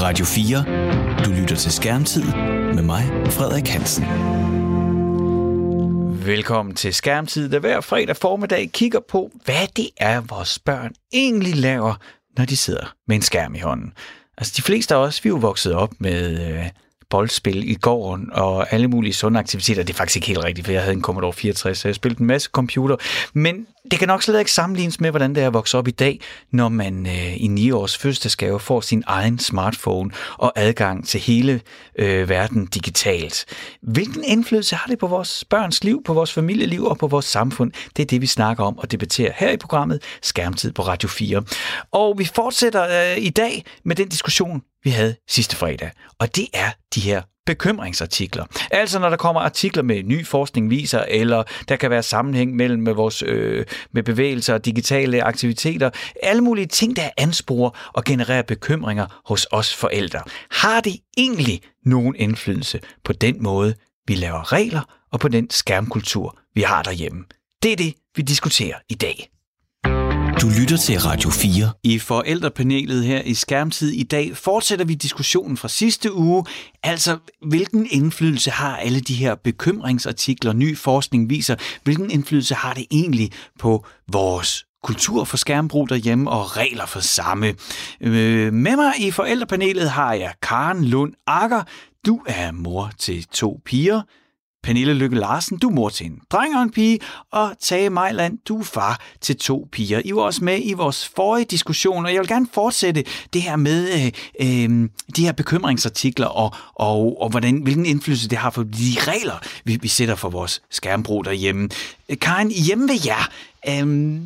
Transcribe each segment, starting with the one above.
Radio 4. Du lytter til Skærmtid med mig, Frederik Hansen. Velkommen til Skærmtid, der hver fredag formiddag kigger på, hvad det er, vores børn egentlig laver, når de sidder med en skærm i hånden. Altså de fleste af os, vi er jo vokset op med øh, boldspil i gården og alle mulige sunde aktiviteter. Det er faktisk ikke helt rigtigt, for jeg havde en Commodore 64, så jeg spillede en masse computer. Men det kan nok slet ikke sammenlignes med, hvordan det er at vokse op i dag, når man øh, i 9 års fødselsdagsgave får sin egen smartphone og adgang til hele øh, verden digitalt. Hvilken indflydelse har det på vores børns liv, på vores familieliv og på vores samfund? Det er det, vi snakker om og debatterer her i programmet Skærmtid på Radio 4. Og vi fortsætter øh, i dag med den diskussion, vi havde sidste fredag. Og det er de her bekymringsartikler. Altså når der kommer artikler med ny forskning viser, eller der kan være sammenhæng mellem med vores øh, med bevægelser og digitale aktiviteter, alle mulige ting, der ansporer og genererer bekymringer hos os forældre. Har det egentlig nogen indflydelse på den måde, vi laver regler, og på den skærmkultur, vi har derhjemme? Det er det, vi diskuterer i dag. Du lytter til Radio 4. I forældrepanelet her i Skærmtid i dag fortsætter vi diskussionen fra sidste uge. Altså, hvilken indflydelse har alle de her bekymringsartikler, ny forskning viser, hvilken indflydelse har det egentlig på vores kultur for skærmbrug derhjemme og regler for samme. Øh, med mig i forældrepanelet har jeg Karen Lund Akker. Du er mor til to piger. Pernille Lykke Larsen, du er mor til en dreng og en pige, og Tage Mejland, du er far til to piger. I var også med i vores forrige diskussion, og jeg vil gerne fortsætte det her med øh, øh, de her bekymringsartikler, og, og, og hvordan, hvilken indflydelse det har for de regler, vi, vi sætter for vores skærmbrug derhjemme. Karen, hjemme ved jer, øh,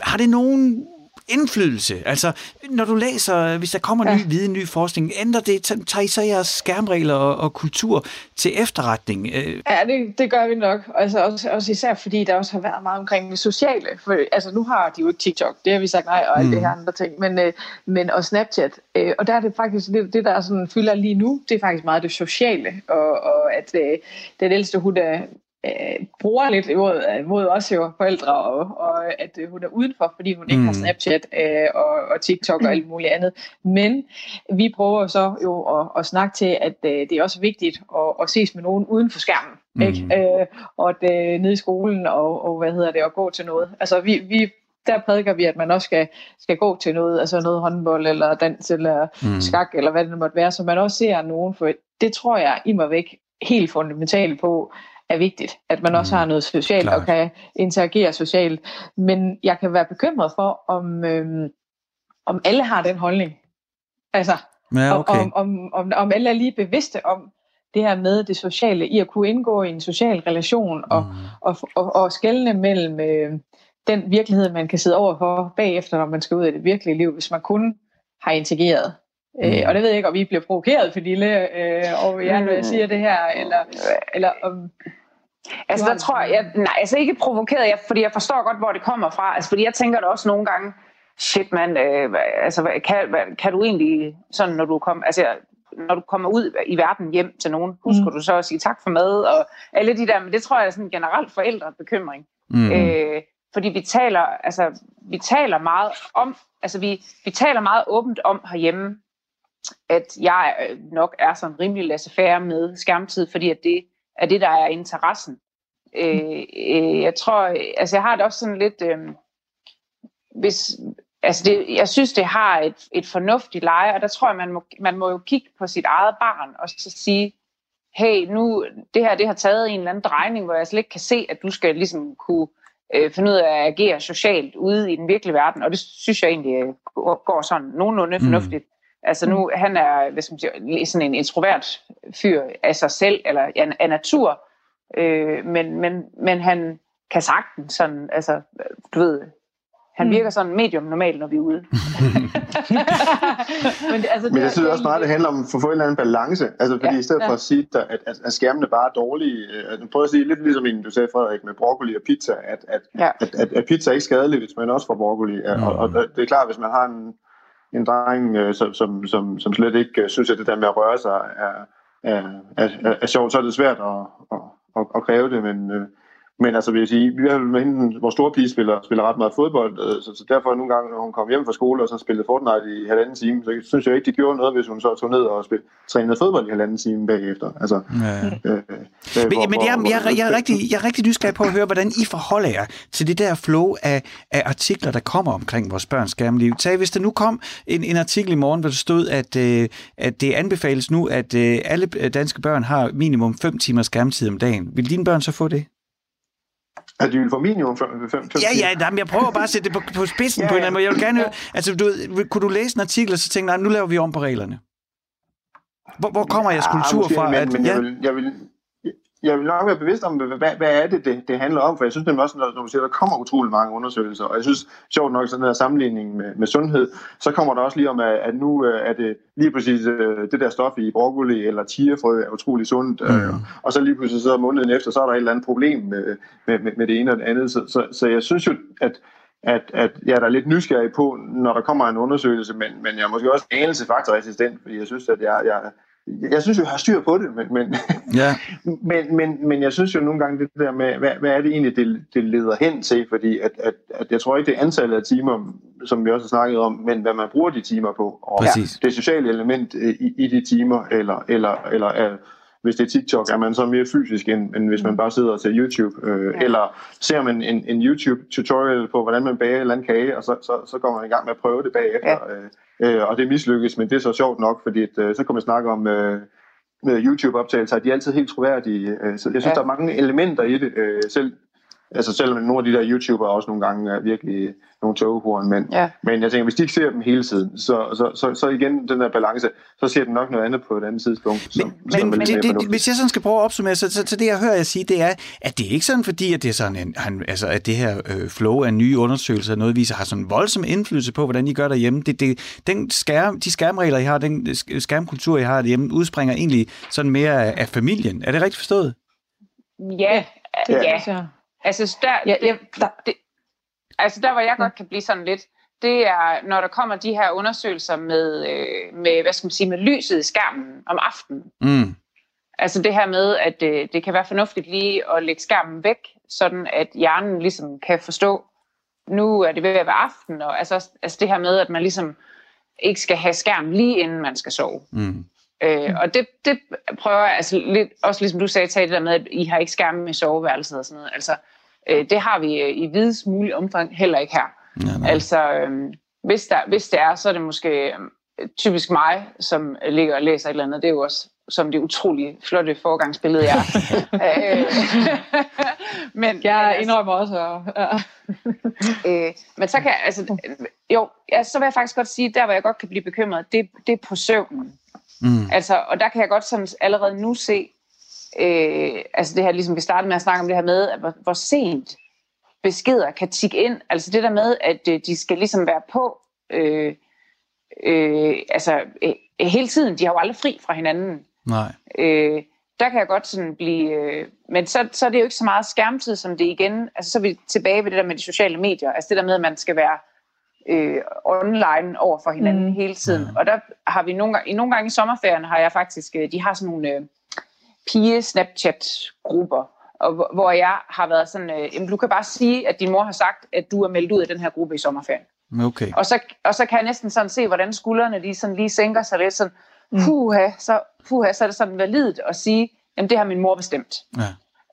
har det nogen indflydelse? Altså, når du læser, hvis der kommer ja. ny viden, ny forskning, ændrer det, tager I så jeres skærmregler og, og kultur til efterretning? Øh, ja, det, det gør vi nok. Altså, også, også især fordi der også har været meget omkring det sociale. For, altså, nu har de jo ikke TikTok, det har vi sagt nej, og alt mm. det her andre ting, men, øh, men og Snapchat. Øh, og der er det faktisk, det, det der sådan fylder lige nu, det er faktisk meget det sociale, og, og at øh, den ældste, hun er, øh, bruger lidt imod, imod os jo forældre, og, og at øh, hun er udenfor, fordi hun ikke mm. har Snapchat øh, og, og TikTok og alt muligt andet. Men vi prøver så jo at, at snakke til, at øh, det er også vigtigt at, at ses med nogen uden for skærmen. Mm. Ikke? Øh, og at øh, nede i skolen og, og hvad hedder det, at gå til noget. Altså vi, vi der prædiker vi, at man også skal, skal gå til noget, altså noget håndbold, eller dans, eller mm. skak, eller hvad det måtte være, så man også ser nogen, for det tror jeg i mig væk helt fundamentalt på, er vigtigt, at man også mm. har noget socialt Klart. og kan interagere socialt. Men jeg kan være bekymret for, om, øhm, om alle har den holdning. Altså, ja, okay. om, om, om, om alle er lige bevidste om det her med det sociale, i at kunne indgå i en social relation og, mm. og, og, og skælne mellem øh, den virkelighed, man kan sidde overfor bagefter, når man skal ud i det virkelige liv, hvis man kun har integreret. Øh, mm. Og det ved jeg ikke, om I bliver provokeret, Lille, øh, og jeg, når jeg siger det her, eller, eller om... Altså, der tror jeg, nej, altså ikke provokeret, jeg, fordi jeg forstår godt, hvor det kommer fra. Altså, fordi jeg tænker da også nogle gange, shit man, øh, altså, kan, kan du egentlig, sådan når du kommer, altså, når du kommer ud i verden hjem til nogen, husker mm. du så at sige tak for mad, og alle de der, men det tror jeg er sådan en generelt forældrebekymring. Mm. Øh, fordi vi taler, altså, vi taler meget om, altså vi, vi taler meget åbent om herhjemme, at jeg nok er sådan rimelig laissez med skærmtid, fordi at det er det, der er interessen. Øh, øh, jeg tror, altså jeg har det også sådan lidt, øh, hvis, altså det, jeg synes, det har et, et fornuftigt leje, og der tror jeg, man må, man må jo kigge på sit eget barn og så sige, hey, nu, det her det har taget en eller anden drejning, hvor jeg slet ikke kan se, at du skal ligesom kunne øh, finde ud af at agere socialt ude i den virkelige verden, og det synes jeg egentlig øh, går sådan nogenlunde mm. Altså nu, han er hvad skal man sige, sådan en introvert fyr af sig selv, eller af, af natur, øh, men, men, men han kan sagtens sådan, altså, du ved, han virker sådan medium normalt, når vi er ude. men, altså, det, men jeg synes også meget, det handler om at få en eller anden balance. Altså, fordi ja, i stedet ja. for at sige, at, at, at skærmene bare er dårlige, at, prøv at sige lidt ligesom en, du sagde, Frederik, med broccoli og pizza, at, at, ja. at, at, at pizza er ikke skadelig, hvis man også får broccoli. Mm. Og, og, det er klart, hvis man har en, en dreng, øh, som, som, som, som slet ikke øh, synes, at det der med at røre sig er, er, er, er, er sjovt, så er det svært at, at, at, at kræve det, men, øh, men altså vil jeg sige, vi har med hende, vores store pige spiller, spiller ret meget fodbold, øh, så, så derfor nogle gange, når hun kom hjem fra skole og så spillede Fortnite i halvanden time, så synes jeg ikke, det gjorde noget, hvis hun så tog ned og spil, trænede fodbold i halvanden time bagefter. Altså, ja. øh, øh, men hvor, men jeg, jeg, jeg, jeg, er rigtig, jeg er rigtig nysgerrig på at høre, hvordan I forholder jer til det der flow af, af artikler, der kommer omkring vores børns skærmliv. Tag, hvis der nu kom en, en artikel i morgen, hvor der stod, at, øh, at det anbefales nu, at øh, alle danske børn har minimum 5 timer skærmtid om dagen. Vil dine børn så få det? At de vil få minimum 5 timer? Ja, ja, men jeg prøver bare at sætte det på, på spidsen ja, på en eller anden måde. Jeg vil gerne høre, altså, du, kunne du læse en artikel, og så tænke, nej, nu laver vi om på reglerne? Hvor, hvor kommer jeres kultur ja, fra? Men, at, men ja? jeg, vil, jeg, vil, jeg vil nok være bevidst om, hvad, hvad er det, det, det handler om, for jeg synes nemlig også, når, når du siger, der kommer utrolig mange undersøgelser, og jeg synes, sjovt nok, sådan der sammenligning med, med sundhed, så kommer der også lige om, at, at nu øh, er det lige præcis øh, det der stof i broccoli eller chiafrø er utrolig sundt, mm. øh, og så lige pludselig så måneden efter, så er der et eller andet problem med, med, med det ene og det andet, så, så, så jeg synes jo, at at, at jeg er da lidt nysgerrig på, når der kommer en undersøgelse, men, men jeg er måske også anelse faktorresistent, fordi jeg synes, at jeg, jeg, jeg synes jo, jeg har styr på det, men, men, ja. men, men, men jeg synes jo nogle gange det der med, hvad, hvad er det egentlig, det, det leder hen til, fordi at, at, at jeg tror ikke, det er antallet af timer, som vi også har snakket om, men hvad man bruger de timer på, og Præcis. det sociale element i, i de timer, eller, eller, eller hvis det er TikTok, er man så mere fysisk, end, end hvis man bare sidder og ser YouTube. Øh, ja. Eller ser man en, en YouTube-tutorial på, hvordan man bager en eller anden kage, og så, så, så går man i gang med at prøve det bagefter. Ja. Øh, øh, og det mislykkes, men det er så sjovt nok, fordi at, øh, så kan man snakke om øh, YouTube-optagelser, de er altid helt troværdige. Øh, så jeg synes, ja. der er mange elementer i det. Øh, selv Altså selvom nogle af de der YouTubere også nogle gange er virkelig nogle togehorn, men, ja. men jeg tænker, hvis de ikke ser dem hele tiden, så, så, så, så igen den der balance, så ser den nok noget andet på et andet tidspunkt. Som, men som men, men det, det, hvis jeg sådan skal prøve at opsummere, så, så, så det jeg hører jeg sige, det er, at det er ikke sådan fordi, at det er sådan en, han, altså, at det her øh, flow af nye undersøgelser noget viser, har sådan en voldsom indflydelse på, hvordan I gør derhjemme. Det, det, den skærm, de skærmregler, I har, den skærmkultur, I har derhjemme, udspringer egentlig sådan mere af, af familien. Er det rigtigt forstået? Ja, det, ja. ja. Altså der, ja, ja, der, det, altså der, hvor jeg godt kan blive sådan lidt, det er, når der kommer de her undersøgelser med, øh, med hvad skal man sige, med lyset i skærmen om aftenen. Mm. Altså det her med, at øh, det kan være fornuftigt lige at lægge skærmen væk, sådan at hjernen ligesom kan forstå, nu er det ved at være aften, og altså, altså det her med, at man ligesom ikke skal have skærmen lige inden man skal sove. Mm. Øh, og det, det prøver jeg, altså lidt, også ligesom du sagde, tage det der med, at I har ikke skærmen i soveværelset og sådan noget. Altså, øh, det har vi øh, i videst mulig omfang heller ikke her. Ja, nej. Altså, øh, hvis, der, hvis det er, så er det måske øh, typisk mig, som ligger og læser et eller andet. Det er jo også som det utrolig flotte forgangsbillede, jeg øh, men, Jeg altså- indrømmer også. Ja. øh, men så kan altså, jo, ja, så vil jeg faktisk godt sige, der hvor jeg godt kan blive bekymret, det, det er på søvnen. Mm. Altså, og der kan jeg godt sådan allerede nu se, øh, altså det her, ligesom vi startede med at snakke om det her med, at hvor, hvor sent beskeder kan tikke ind. Altså det der med, at øh, de skal ligesom være på, øh, øh, altså øh, hele tiden. De har jo aldrig fri fra hinanden. Nej. Øh, der kan jeg godt sådan blive... Øh, men så, så er det jo ikke så meget skærmtid, som det igen... Altså så er vi tilbage ved det der med de sociale medier. Altså det der med, at man skal være øh, online over for hinanden mm. hele tiden. Ja. Og der har vi nogle, i nogle gange i sommerferien har jeg faktisk, øh, de har sådan nogle øh, pige-Snapchat-grupper, og, hvor jeg har været sådan, øh, jamen, du kan bare sige, at din mor har sagt, at du er meldt ud af den her gruppe i sommerferien. Okay. Og så, og så kan jeg næsten sådan se, hvordan skuldrene de sådan lige sænker sig lidt, sådan, mm. puha, så, puha, så er det sådan validt at sige, jamen det har min mor bestemt. Ja.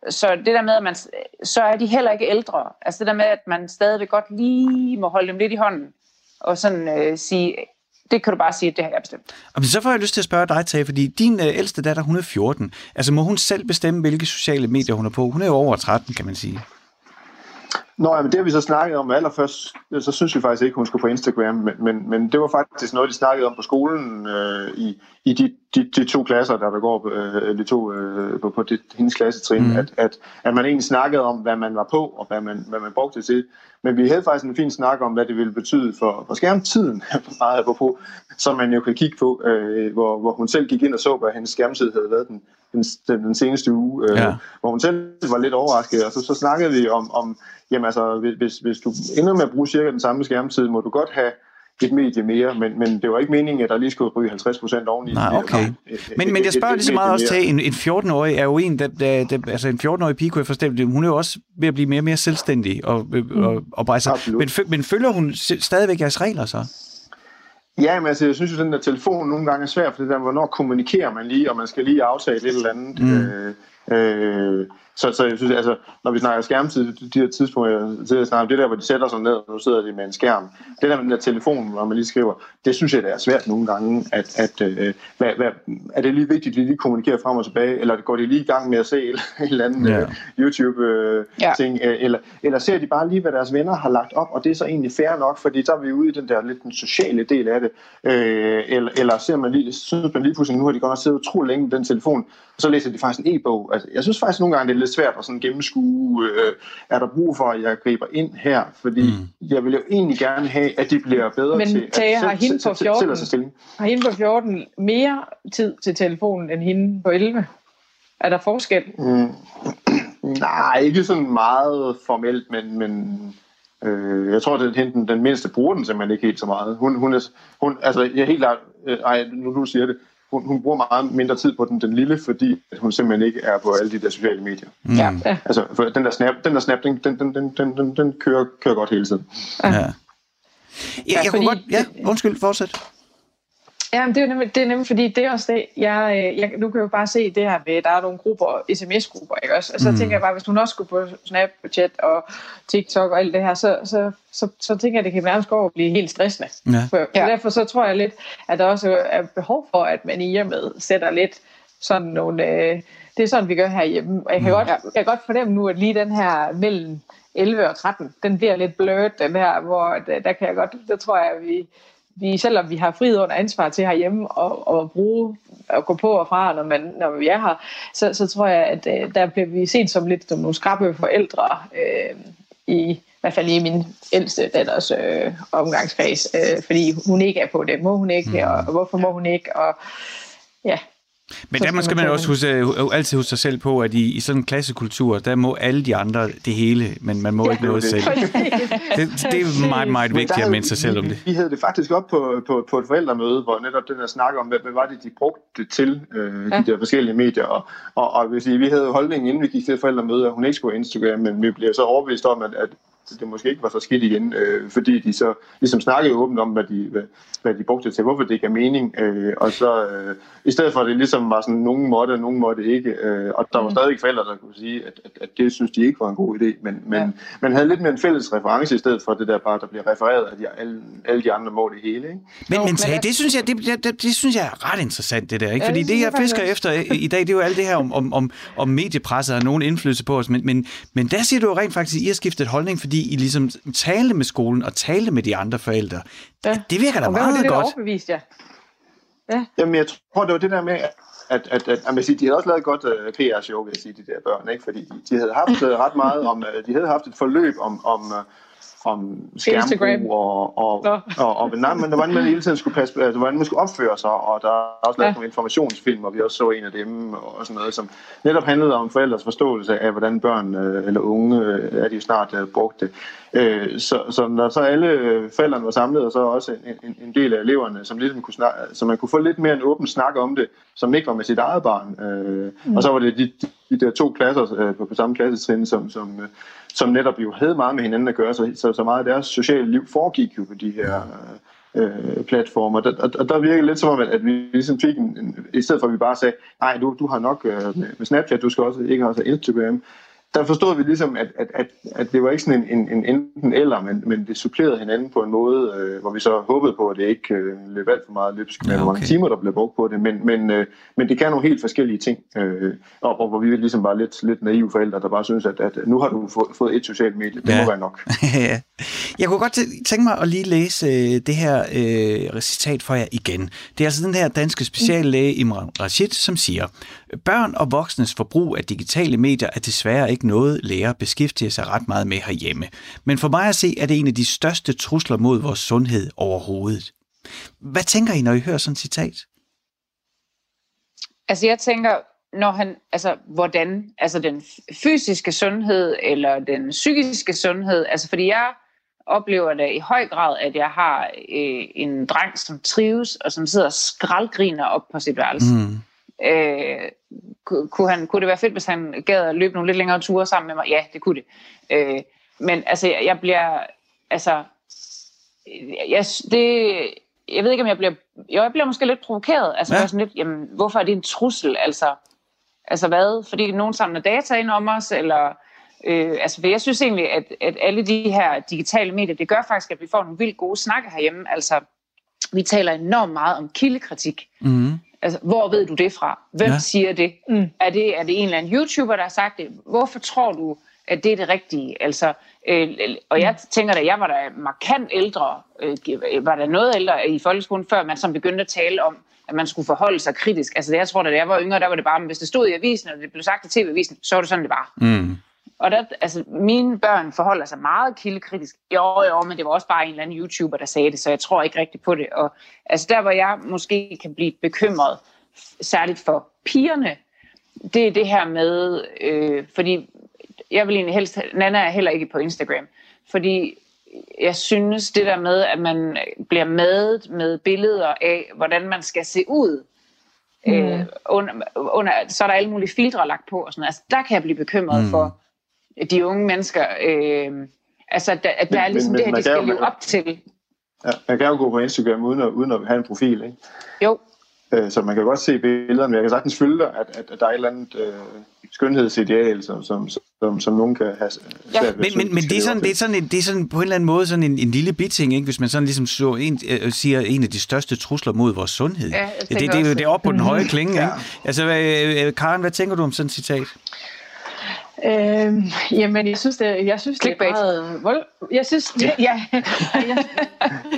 Så det der med, at man, så er de heller ikke ældre. Altså det der med, at man stadigvæk godt lige må holde dem lidt i hånden, og sådan øh, sige, det kan du bare sige, at det har jeg bestemt. Og så får jeg lyst til at spørge dig, Tage, fordi din øh, ældste datter, hun er 14. Altså må hun selv bestemme, hvilke sociale medier hun er på? Hun er jo over 13, kan man sige. Nå, ja, men det har vi så snakket om allerførst, så synes vi faktisk ikke, hun skulle på Instagram, men, men, men det var faktisk noget, de snakkede om på skolen øh, i, i de, de, de to klasser, der, der går øh, de to, øh, på, på det, hendes klassetrin, mm. at, at, at man egentlig snakkede om, hvad man var på, og hvad man, hvad man brugte det til. Men vi havde faktisk en fin snak om, hvad det ville betyde for, for skærmtiden, meget på, som man jo kan kigge på, øh, hvor, hvor hun selv gik ind og så, hvad hendes skærmtid havde været den, den, den seneste uge, øh, ja. hvor hun selv var lidt overrasket, og så, så snakkede vi om, om jamen altså, hvis, hvis du ender med at bruge cirka den samme skærmtid, må du godt have et medie mere, men, men det var ikke meningen, at der lige skulle ryge 50 procent oveni. Nej, okay. men, men jeg spørger lige så meget også til, en, en 14-årig er jo en, der, der, der, altså en 14-årig pige, kunne jeg forstå, hun er jo også ved at blive mere og mere selvstændig, og, mm. og, og, og altså, men, men følger hun stadigvæk jeres regler så? Ja, men altså, jeg synes jo, at den der telefon nogle gange er svær, for det der, hvornår kommunikerer man lige, og man skal lige aftale et eller andet. Mm. Øh, øh, så, så jeg synes, altså, når vi snakker skærmtid, de her tidspunkter, jeg snakker det der, hvor de sætter sig ned, og nu sidder de med en skærm. Det der med den der telefon, hvor man lige skriver, det synes jeg, det er svært nogle gange, at, at øh, hvad, hvad, er det lige vigtigt, at de lige kommunikerer frem og tilbage, eller går de lige i gang med at se en eller anden yeah. YouTube-ting, uh, yeah. eller, eller ser de bare lige, hvad deres venner har lagt op, og det er så egentlig fair nok, fordi så er vi ude i den der lidt den sociale del af det, øh, eller, eller ser man lige, synes man lige pludselig, nu har de godt nok siddet utrolig længe med den telefon, og så læser de faktisk en e-bog. Altså, jeg synes faktisk nogle gange, det er lidt svært at sådan gennemskue, øh, er der brug for, at jeg griber ind her? Fordi mm. jeg vil jo egentlig gerne have, at de bliver bedre Men, til tage, at har hende på 14, selv, Har hende på 14 mere tid til telefonen end hende på 11? Er der forskel? Mm. Nej, ikke sådan meget formelt, men, men øh, jeg tror, at den, den mindste bruger den simpelthen ikke helt så meget. Hun, hun er, hun, altså, jeg er helt klart, øh, ej, nu du siger det, hun, hun bruger meget mindre tid på den, den lille, fordi hun simpelthen ikke er på alle de der sociale medier. Mm. Ja. Altså, for den der snap, den, der snap den, den, den, den, den, den kører, kører godt hele tiden. Ja. Ja, jeg, jeg kunne godt... Ja, undskyld, fortsæt. Ja, det er, nemlig, det er nemlig fordi, det er også det, jeg, øh, jeg, nu kan jeg jo bare se det her med, der er nogle grupper, sms-grupper, ikke også? Og så mm. tænker jeg bare, hvis hun også skulle på Snapchat og TikTok og alt det her, så, så, så, så tænker jeg, at det kan nærmest gå at blive helt stressende. Ja. For, ja. derfor så tror jeg lidt, at der også er behov for, at man i med sætter lidt sådan nogle... Øh, det er sådan, vi gør herhjemme. Og jeg kan, mm. godt, jeg kan godt fornemme nu, at lige den her mellem 11 og 13, den bliver lidt blødt, den her, hvor der, der kan jeg godt, der tror jeg, at vi, vi, selvom vi har frihed under ansvar til herhjemme og, og bruge og gå på og fra, når, man, når vi er her, så, så tror jeg, at øh, der bliver vi set som lidt som nogle skrappe forældre, øh, i, i hvert fald i min ældste datters øh, omgangskreds, øh, fordi hun ikke er på det. Må hun ikke, mm. og, og hvorfor må hun ikke? Og ja, men der skal man også huske, øh, altid huske sig selv på, at i, i sådan en klassekultur, der må alle de andre det hele, men man må ja, ikke noget selv. det, det er meget, meget vigtigt at minde sig selv om det. Vi havde det faktisk op på, på, på et forældremøde, hvor netop den der snak om, hvad, hvad var det, de brugte det til, øh, de der forskellige medier. Og, og, og vil sige, vi havde holdningen, inden vi gik til forældremøde, at hun ikke skulle Instagram, men vi blev så overbevist om, at, at det måske ikke var så skidt igen, øh, fordi de så ligesom snakkede åbent om, hvad de, hvad, hvad de brugte det til, hvorfor det ikke er mening, øh, og så øh, i stedet for at det ligesom var sådan, nogen måtte, og nogen måtte ikke, øh, og der var mm. stadig forældre, der kunne sige, at, at, at det synes de ikke var en god idé, men, men ja. man havde lidt mere en fælles reference i stedet for det der bare, der bliver refereret af de, alle, alle de andre mål det hele. Ikke? Men, men tag, det, synes jeg, det, det, det, synes jeg er ret interessant, det der, ikke? fordi ja, det, det jeg fisker efter i dag, det er jo alt det her om, om, om, om mediepresset har nogen indflydelse på os, men, men, men der siger du jo rent faktisk, at I har skiftet holdning, fordi I ligesom talte med skolen og talte med de andre forældre. Ja. Det virker da og meget det, godt. Og overbevist jer? Ja. Jamen, jeg tror, det var det der med, at, at, at, at, at sige, de havde også lavet godt uh, øh, PR-show, vil jeg sige, de der børn, ikke? fordi de, de havde haft uh, ret meget om, uh, de havde haft et forløb om, om uh, om skærmbrug og, og, og, og, og, nej, men hvordan man hele tiden skulle passe, altså, hvordan man skulle opføre sig, og der er også lavet ja. nogle informationsfilm, og vi også så en af dem, og sådan noget, som netop handlede om forældres forståelse af, hvordan børn øh, eller unge øh, er de jo snart øh, brugt det. Øh, så, så når så alle forældrene var samlet, og så også en, en, del af eleverne, som ligesom kunne snakke, så man kunne få lidt mere en åben snak om det, som ikke var med sit eget barn. Mm. Og så var det de, de der to klasser øh, på, på samme klassetrin, som, som, øh, som netop jo havde meget med hinanden at gøre, så, så, så meget af deres sociale liv foregik jo på de her øh, øh platformer. Og, og, og der virker lidt som om, at, at vi ligesom fik en, en, i stedet for at vi bare sagde, nej, du, du har nok øh, med Snapchat, du skal også ikke have Instagram, der forstod vi ligesom, at, at, at, at det var ikke sådan en, en, en enten eller, men, men det supplerede hinanden på en måde, øh, hvor vi så håbede på, at det ikke øh, løb alt for meget løbsk med, ja, okay. hvor mange timer, der blev brugt på det. Men, men, øh, men det kan nogle helt forskellige ting, øh, og, og hvor vi ligesom var lidt, lidt naive forældre, der bare synes, at, at nu har du fået, fået et socialt medie, det ja. må være nok. Jeg kunne godt tænke mig at lige læse øh, det her øh, citat for jer igen. Det er altså den her danske speciallæge Imran Rashid, som siger, Børn og voksnes forbrug af digitale medier er desværre ikke noget, lærer beskæftiger sig ret meget med herhjemme. Men for mig at se, er det en af de største trusler mod vores sundhed overhovedet. Hvad tænker I, når I hører sådan et citat? Altså jeg tænker, når han, altså hvordan, altså den fysiske sundhed eller den psykiske sundhed, altså fordi jeg oplever da i høj grad, at jeg har øh, en dreng, som trives, og som sidder og skraldgriner op på sit værelse. Mm. Øh, kunne, han, kunne det være fedt, hvis han gad at løbe nogle lidt længere ture sammen med mig? Ja, det kunne det. Øh, men altså, jeg, bliver, altså, jeg, det, jeg ved ikke, om jeg bliver, jeg bliver måske lidt provokeret. Altså, ja. sådan lidt, jamen, hvorfor er det en trussel? Altså, altså hvad? Fordi nogen samler data ind om os, eller... Øh, altså, for jeg synes egentlig, at, at alle de her digitale medier, det gør faktisk, at vi får nogle vildt gode snakke herhjemme. Altså, vi taler enormt meget om kildekritik. Mm. Altså, hvor ved du det fra? Hvem ja. siger det? Mm. Er det? Er det en eller anden YouTuber, der har sagt det? Hvorfor tror du, at det er det rigtige? Altså, øh, og jeg tænker da, jeg var da markant ældre, øh, var der noget ældre i folkeskolen, før man som begyndte at tale om, at man skulle forholde sig kritisk. Altså, jeg tror da, da jeg var yngre, der var det bare, hvis det stod i avisen, og det blev sagt i tv-avisen, så var det sådan, det var. Mm. Og der, altså, mine børn forholder sig meget kildekritisk. Jo, jo, men det var også bare en eller anden YouTuber, der sagde det, så jeg tror ikke rigtigt på det. Og altså, der, hvor jeg måske kan blive bekymret, særligt for pigerne, det er det her med, øh, fordi jeg vil egentlig helst, Nana er heller ikke på Instagram, fordi jeg synes det der med, at man bliver madet med billeder af, hvordan man skal se ud, mm. øh, under, under, så er der alle mulige filtre lagt på og sådan Altså, der kan jeg blive bekymret mm. for de unge mennesker. Øh, altså, der, at der men, er ligesom men, det her, de skal leve op til. Ja, man kan jo gå på Instagram uden at, uden at have en profil, ikke? Jo. Øh, så man kan godt se billederne, men jeg kan sagtens følge dig, at, at, at der er et eller andet øh, skønhedsideal, som, som, som, som nogen kan have ja. Men, men, men det, er sådan, det, er sådan en, det er sådan på en eller anden måde sådan en, en lille biting, ikke? hvis man sådan ligesom så en, øh, siger en af de største trusler mod vores sundhed. Ja, det, det, det, det er oppe på den høje klinge. ja. Ikke? Altså, øh, øh, Karen, hvad tænker du om sådan et citat? Øhm, jamen, jeg synes, det, jeg synes, det er meget... Vold, jeg synes, ja, ja jeg,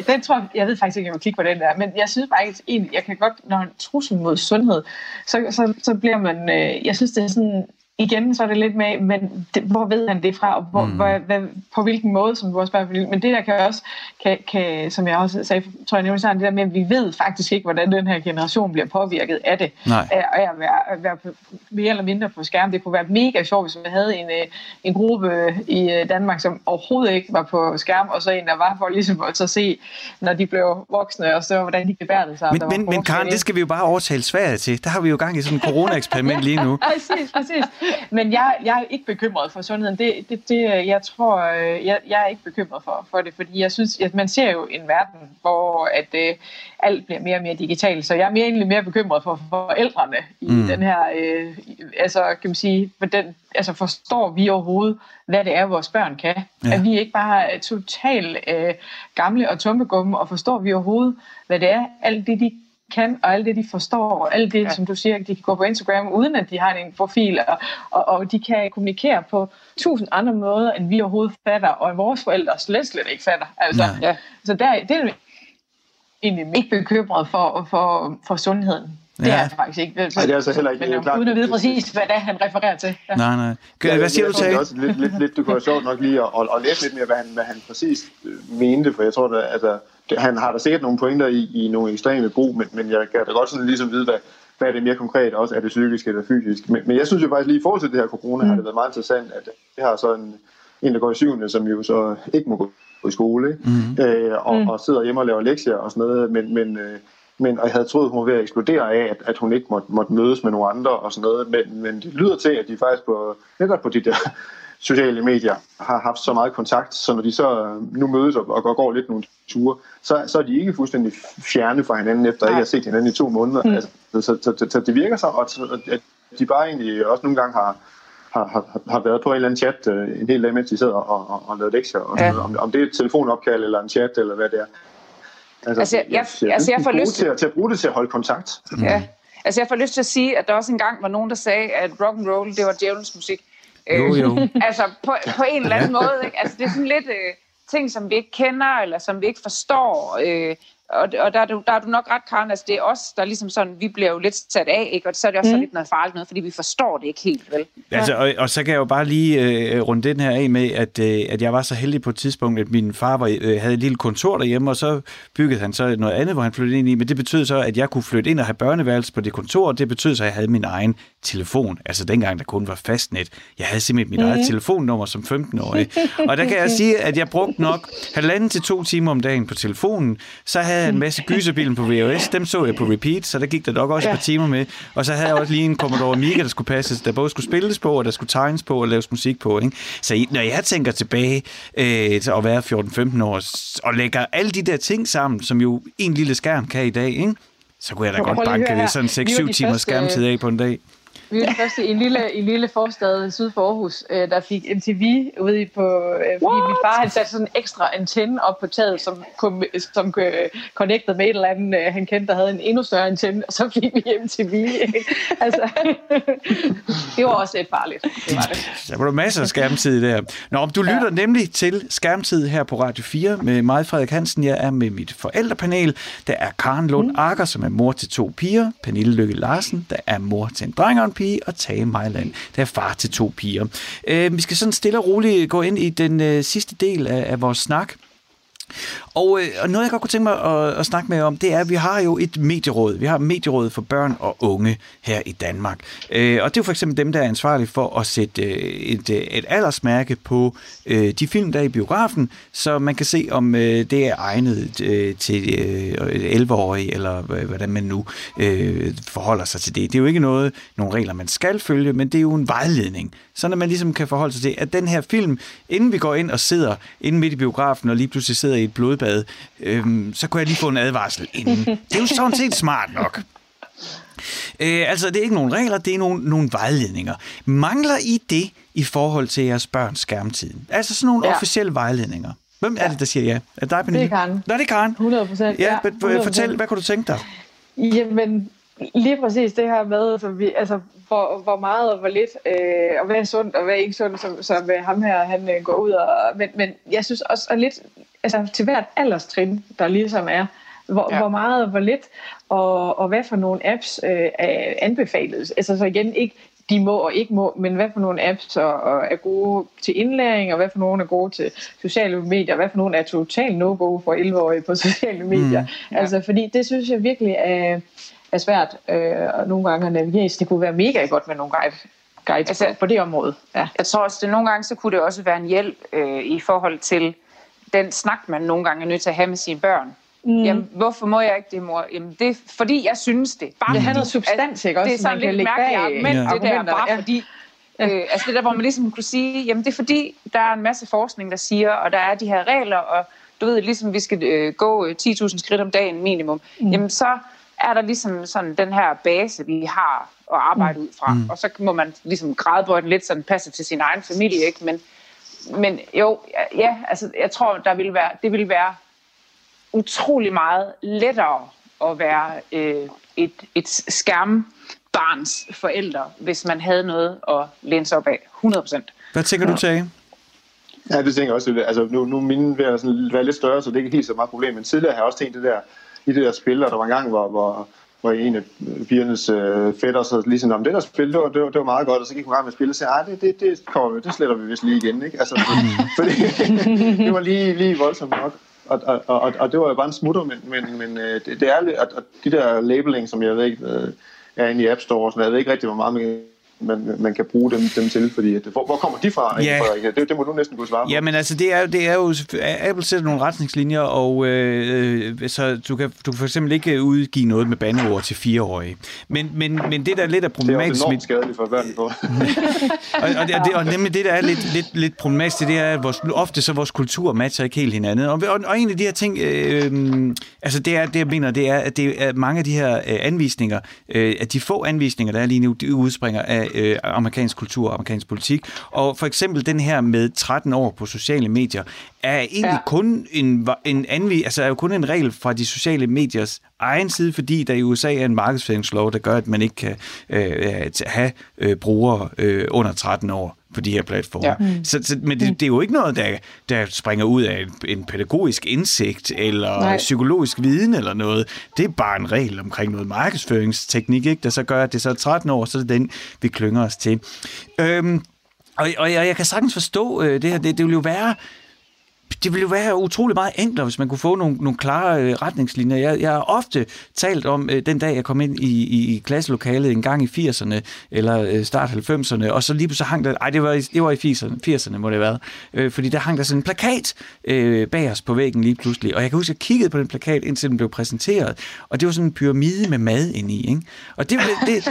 den tror jeg, jeg ved faktisk ikke, om jeg klikke på den der, men jeg synes faktisk egentlig, jeg kan godt, når en trussel mod sundhed, så, så, så bliver man, øh, jeg synes, det er sådan, igen, så er det lidt med, men det, hvor ved han det fra, og hvor, mm. hvor, hvad, på hvilken måde, som du også bare Men det der kan også, kan, kan, som jeg også sagde, tror jeg nævnte det der med, at vi ved faktisk ikke, hvordan den her generation bliver påvirket af det. Nej. Af at være, at være mere eller mindre på skærm. Det kunne være mega sjovt, hvis vi havde en, øh, en gruppe i øh, Danmark, som overhovedet ikke var på skærm, og så en, der var for ligesom at så se, når de blev voksne, og så hvordan de gebærdede sig. Men, men, men Karen, det skal vi jo bare overtale Sverige til. Der har vi jo gang i sådan en corona-eksperiment lige nu. præcis, præcis. Men jeg, jeg er ikke bekymret for sundheden. Det, det, det, jeg tror, øh, jeg, jeg er ikke bekymret for, for det, fordi jeg synes, at man ser jo en verden, hvor at, uh, alt bliver mere og mere digitalt. Så jeg er mere, egentlig mere bekymret for forældrene i mm. den her, uh, altså kan man sige, for den, altså forstår vi overhovedet, hvad det er, vores børn kan. Ja. At vi ikke bare er totalt uh, gamle og tumpegumme, og forstår vi overhovedet, hvad det er, alt det, de kan, og alt det, de forstår, og alt det, ja. som du siger, de kan gå på Instagram, uden at de har en profil, og, og, og de kan kommunikere på tusind andre måder, end vi overhovedet fatter, og vores forældre slet, slet ikke fatter. Altså, ja. Så der, det er egentlig ikke bekymret for, for, for sundheden. Det ja. er jeg faktisk ikke. Nej, det er altså heller ikke men, klart. Uden at vide præcis, hvad det er, han refererer til. Ja. Nej, nej. Gør, hvad siger du til? Også lidt, lidt, lidt, du kunne være sjovt nok lige at, at, at læse lidt mere, hvad han, hvad han præcis øh, mente, for jeg tror, at altså, det, han har da sikkert nogle pointer i, i nogle ekstreme brug, men, men jeg kan da godt sådan ligesom vide, hvad, hvad er det mere konkret også, er det psykisk eller fysisk. Men, men jeg synes jo faktisk lige i forhold til det her corona, mm. har det været meget interessant, at det har sådan en, en der går i syvende, som jo så ikke må gå i skole, mm. øh, og, mm. og sidder hjemme og laver lektier og sådan noget, men, men øh, men, og jeg havde troet, hun var ved at eksplodere af, at, at hun ikke måtte, måtte mødes med nogle andre og sådan noget, men, men det lyder til, at de faktisk på, netop på de der sociale medier har haft så meget kontakt, så når de så nu mødes og, og går lidt nogle ture, så, så er de ikke fuldstændig fjerne fra hinanden, efter at ikke har set hinanden i to måneder. Mm. Altså, så, så, så, så det virker så, og at de bare egentlig også nogle gange har, har, har, har været på en eller anden chat øh, en hel dag, mens de sidder og, og, og lavet lektier. Og ja. om, om det er et telefonopkald eller en chat, eller hvad det er. Altså, altså, jeg, jeg, jeg, altså, jeg får lyst til, til at bruge det til at holde kontakt. Ja. Altså, jeg får lyst til at sige, at der også engang var nogen, der sagde, at rock and roll det var djævelens musik. Jo, jo. altså, på, på en eller anden måde. Ikke? Altså, det er sådan lidt øh, ting, som vi ikke kender, eller som vi ikke forstår. Øh, og, og der, er du, der er du nok ret, Karen, altså det er os, der ligesom sådan, vi bliver jo lidt sat af, ikke? og så er det også mm. lidt noget farligt noget, fordi vi forstår det ikke helt, vel? Altså, og, og så kan jeg jo bare lige øh, runde den her af med, at, øh, at jeg var så heldig på et tidspunkt, at min far var, øh, havde et lille kontor derhjemme, og så byggede han så noget andet, hvor han flyttede ind i, men det betød så, at jeg kunne flytte ind og have børneværelse på det kontor, og det betød så, at jeg havde min egen telefon, altså dengang der kun var fastnet. Jeg havde simpelthen mit mm. eget telefonnummer som 15-årig, og der kan jeg sige, at jeg brugte nok halvanden til to timer om dagen på telefonen, så havde jeg en masse gyserbilen på VHS, dem så jeg på repeat, så der gik der nok også ja. et par timer med, og så havde jeg også lige en Commodore Amiga, der skulle passes, der både skulle spilles på, og der skulle tegnes på, og laves musik på, ikke? Så når jeg tænker tilbage øh, til at være 14-15 år, og lægger alle de der ting sammen, som jo en lille skærm kan i dag, ikke? så kunne jeg da godt banke det sådan 6-7 timer skærmtid af på en dag. Vi var de første i en lille, en lille forstad syd for Aarhus, øh, der fik MTV ude på... Øh, fordi What? min far havde sat sådan en ekstra antenne op på taget, som, kom, som øh, connected med et eller andet, han kendte, der havde en endnu større antenne, og så fik vi MTV. altså, det var også lidt farligt. Det var det. Der var der masser af skærmtid der. Nå, du lytter ja. nemlig til Skærmtid her på Radio 4 med mig, Frederik Hansen. Jeg er med mit forældrepanel. Der er Karen Lund mm. Akker, som er mor til to piger. Pernille Lykke Larsen, der er mor til en dreng og en pige, og Tage Mejland, der er far til to piger. Øh, vi skal sådan stille og roligt gå ind i den øh, sidste del af, af vores snak. Og, øh, og noget, jeg godt kunne tænke mig at, at snakke med om, det er, at vi har jo et medieråd. Vi har medieråd for børn og unge her i Danmark. Øh, og det er jo for eksempel dem, der er ansvarlige for at sætte øh, et, øh, et aldersmærke på øh, de film, der er i biografen, så man kan se, om øh, det er egnet øh, til øh, 11-årige, eller øh, hvordan man nu øh, forholder sig til det. Det er jo ikke noget, nogle regler, man skal følge, men det er jo en vejledning, så at man ligesom kan forholde sig til, at den her film, inden vi går ind og sidder inde midt i biografen, og lige pludselig sidder i et blodbad, øhm, så kunne jeg lige få en advarsel inden. Det er jo sådan set smart nok. Øh, altså, det er ikke nogen regler, det er nogle, nogle vejledninger. Mangler I det i forhold til jeres børns skærmtid? Altså sådan nogle ja. officielle vejledninger. Hvem er det, der siger ja? Er det dig, Pernille? Det er Karen. Nå, det er Karen. 100 procent. Ja, ja 100%. fortæl, hvad kunne du tænke dig? Jamen, lige præcis det her med, altså, vi, altså hvor, hvor meget og hvor lidt, øh, og hvad er sundt og hvad er ikke sundt, som, som ham her han øh, går ud og... Men, men jeg synes også at lidt, altså til hvert alderstrin, der ligesom er, hvor, ja. hvor meget og hvor lidt, og, og hvad for nogle apps øh, er anbefalet. Altså så igen, ikke de må og ikke må, men hvad for nogle apps så, og er gode til indlæring, og hvad for nogle er gode til sociale medier, og hvad for nogle er totalt no-go for 11-årige på sociale medier. Mm, ja. Altså fordi det synes jeg virkelig er er svært øh, og nogle gange at navigere Det kunne være mega godt med nogle guide, guides altså, på, på det område. Ja. Jeg tror også, at nogle gange så kunne det også være en hjælp øh, i forhold til den snak, man nogle gange er nødt til at have med sine børn. Mm. Jamen, hvorfor må jeg ikke det, mor? Jamen, det er fordi, jeg synes det. Bare det handler substans, ikke også? Det er sådan lidt mærkeligt argument, ja. det der, bare ja. fordi... Øh, altså det der, hvor man ligesom kunne sige, jamen det er fordi, der er en masse forskning, der siger, og der er de her regler, og du ved, ligesom vi skal øh, gå 10.000 skridt om dagen minimum, mm. jamen så er der ligesom sådan den her base, vi har at arbejde mm. ud fra. Mm. Og så må man ligesom græde den lidt, så den passer til sin egen familie, ikke? Men, men jo, ja, altså jeg tror, der vil være, det vil være utrolig meget lettere at være øh, et, et skærmbarns forældre, hvis man havde noget at læne sig op af. 100%. Hvad tænker du, Tage? Ja, det tænker jeg også. Altså, nu, nu er mine ved at være lidt større, så det er ikke helt så meget problem. Men tidligere har jeg også tænkt det der, i det der spil, og der var en gang, hvor, hvor, hvor en af pigernes øh, fætter så ligesom, om det der spil, det var, det var, det var meget godt, og så gik hun gang med at spille, og sagde, det, det, det, kommer, det sletter vi vist lige igen, ikke? Altså, fordi det var lige, lige voldsomt nok. Og, og, og, og det var jo bare en smutter, men, men, men øh, det, det er at, at de der labeling, som jeg ved ikke, øh, er inde i App Store, så jeg ved ikke rigtig, hvor meget man man, man kan bruge dem, dem til, fordi hvor, hvor kommer de fra, ja. Det, det må du næsten kunne svare på. Jamen altså, det er, det er jo, Apple sætter nogle retningslinjer, og øh, så du kan, du kan for eksempel ikke udgive noget med bandeord til fireårige. Men, men, men det, der er lidt af problematisk... Det er enormt skadeligt for børn, på. og, og, det, og, det, og nemlig det, der er lidt, lidt, lidt problematisk, det er, at vores, ofte så vores kultur matcher ikke helt hinanden. Og, og, og en af de her ting, øh, altså det er, det jeg mener, det er, at det er mange af de her øh, anvisninger, øh, at de få anvisninger, der er lige nu, de udspringer af øh, amerikansk kultur og amerikansk politik. Og for eksempel den her med 13 år på sociale medier, er egentlig ja. kun en, en anvi, altså er jo kun en regel fra de sociale mediers egen side, fordi der i USA er en markedsføringslov, der gør, at man ikke kan øh, have øh, brugere øh, under 13 år på de her platforme. Ja. Mm. Så, så, men det, det er jo ikke noget, der, der springer ud af en, en pædagogisk indsigt eller Nej. psykologisk viden eller noget. Det er bare en regel omkring noget markedsføringsteknik, ikke? der så gør, at det så er 13 år, så er det den, vi klynger os til. Øhm, og, og jeg, jeg kan sagtens forstå øh, det her. Det, det vil jo være det ville jo være utrolig meget enklere, hvis man kunne få nogle, nogle klare øh, retningslinjer. Jeg, jeg har ofte talt om øh, den dag, jeg kom ind i, i, i klasselokalet en gang i 80'erne, eller øh, start 90'erne, og så lige pludselig hang der, ej, det var, det var i 80'erne, 80'erne må det have været, øh, fordi der hang der sådan en plakat øh, bag os på væggen lige pludselig, og jeg kan huske, at jeg kiggede på den plakat, indtil den blev præsenteret, og det var sådan en pyramide med mad inde i, ikke? Og, det, det,